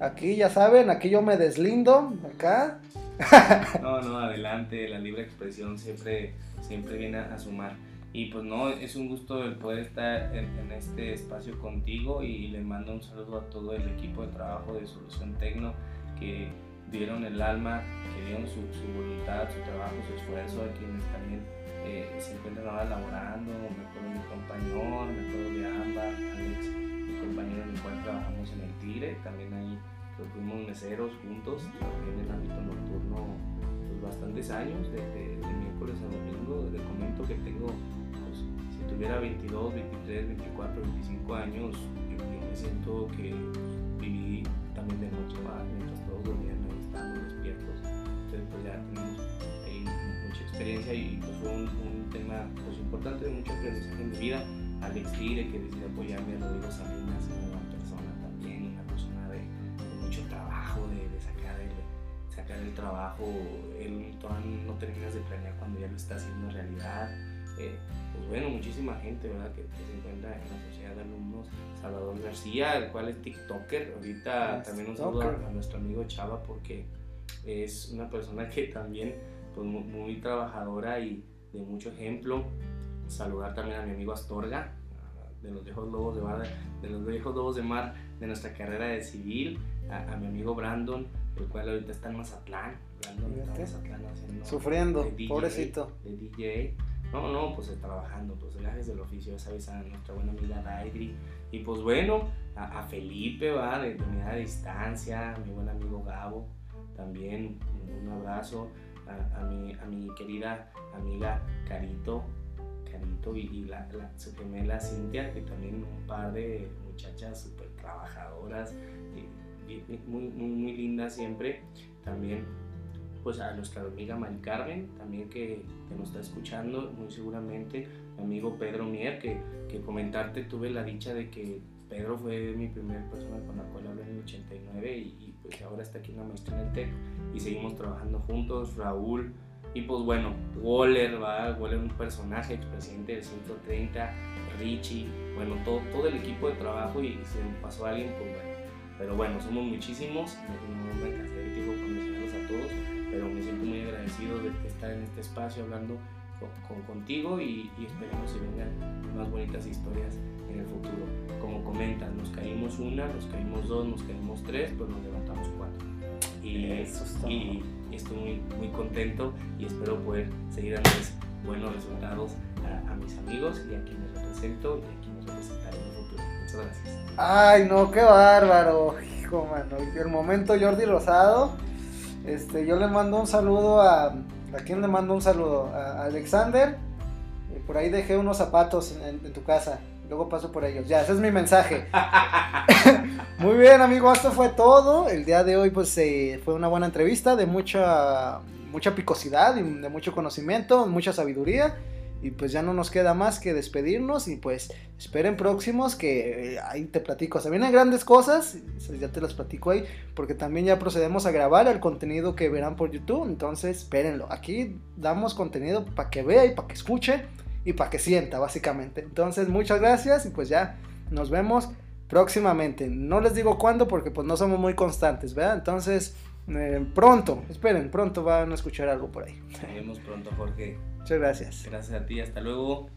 Aquí ya saben, aquí yo me deslindo, acá. no, no, adelante, la libre expresión siempre, siempre viene a sumar. Y pues no, es un gusto el poder estar en, en, este espacio contigo y le mando un saludo a todo el equipo de trabajo de Solución Tecno que dieron el alma, que dieron su, voluntad, su trabajo, su esfuerzo, a quienes también eh, se encuentran ahora laborando, me acuerdo de mi compañero, me acuerdo de Ámbar, Alex, mi compañero en el cual trabajamos en el Tigre, también ahí pues, fuimos meseros juntos, en el ámbito nocturno pues, bastantes años, de, miércoles a domingo, le comento que tengo, pues, si tuviera 22, 23, 24, 25 años, yo, me siento que viví también de noche mientras todos dormían pues ya tenemos ahí mucha experiencia y pues fue un, tema pues, importante de mucho aprendizaje en mi vida. Alex Tire, que decide apoyarme, Rodrigo Salinas, trabajo, de, sacar, el, sacar el trabajo, él todavía no terminas de planear cuando ya lo está haciendo realidad. Eh, pues bueno, muchísima gente, ¿verdad? Que, se encuentra en la sociedad de alumnos. Salvador García, el cual es TikToker. Ahorita también un saludo a, nuestro amigo Chava porque es una persona que también, pues muy, trabajadora y de mucho ejemplo. Saludar también a mi amigo Astorga, de los viejos lobos de mar, de los viejos lobos de mar de nuestra carrera de civil, a, mi amigo Brandon, el cual ahorita está en Mazatlán, Brandon está en Mazatlán haciendo sufriendo, pobrecito. De DJ. No, no, pues trabajando, pues viajes del oficio, ya sabes, a nuestra buena amiga Daidri. Y pues bueno, a, Felipe, va, de unidad de distancia, a mi buen amigo Gabo, también un abrazo a, mi, a mi querida amiga Carito, Carito y, la, su gemela Cintia, que también un par de muchachas súper trabajadoras, muy, muy, lindas siempre. También pues a nuestra amiga Mari Carmen, también que, que, nos está escuchando muy seguramente, mi amigo Pedro Mier, que, que comentarte tuve la dicha de que Pedro fue mi primera persona con la cual hablé en el 89 y, pues ahora está aquí en la maestría en el TEC y seguimos trabajando juntos, Raúl y pues bueno, Waller, ¿va? Waller un personaje, expresidente del 130, Richie, bueno, todo, todo el equipo de trabajo y se me pasó alguien, pues bueno, pero bueno, somos muchísimos, no, me cansé de tiempo con mencionarlos a todos, pero me siento muy agradecido de estar en este espacio hablando con, contigo y, y esperemos que vengan más bonitas historias en el futuro. Como comentas, nos caímos una, nos caímos dos, nos caímos tres, pues nos levantamos cuatro. Y, y, estoy muy, muy contento y espero poder seguir dándoles buenos resultados a, mis amigos y a quienes represento y a quienes representaré en el futuro. Muchas gracias. Ay, no, qué bárbaro, hijo, mano. El momento Jordi Rosado. Este, yo le mando un saludo a. ¿A quién le mando un saludo? A Alexander. Por ahí dejé unos zapatos en tu casa. Luego paso por ellos. Ya, ese es mi mensaje. Muy bien, amigo, esto fue todo. El día de hoy, pues, eh, fue una buena entrevista de mucha, mucha picosidad y de mucho conocimiento, mucha sabiduría. Y pues ya no nos queda más que despedirnos y pues esperen próximos que eh, ahí te platico. Se vienen grandes cosas, ya te las platico ahí, porque también ya procedemos a grabar el contenido que verán por YouTube. Entonces espérenlo. Aquí damos contenido para que vea y para que escuche y para que sienta básicamente. Entonces muchas gracias y pues ya nos vemos próximamente. No les digo cuándo porque pues no somos muy constantes, ¿verdad? Entonces eh, pronto, esperen, pronto van a escuchar algo por ahí. Nos vemos pronto, Jorge. Muchas gracias. Gracias a ti, hasta luego.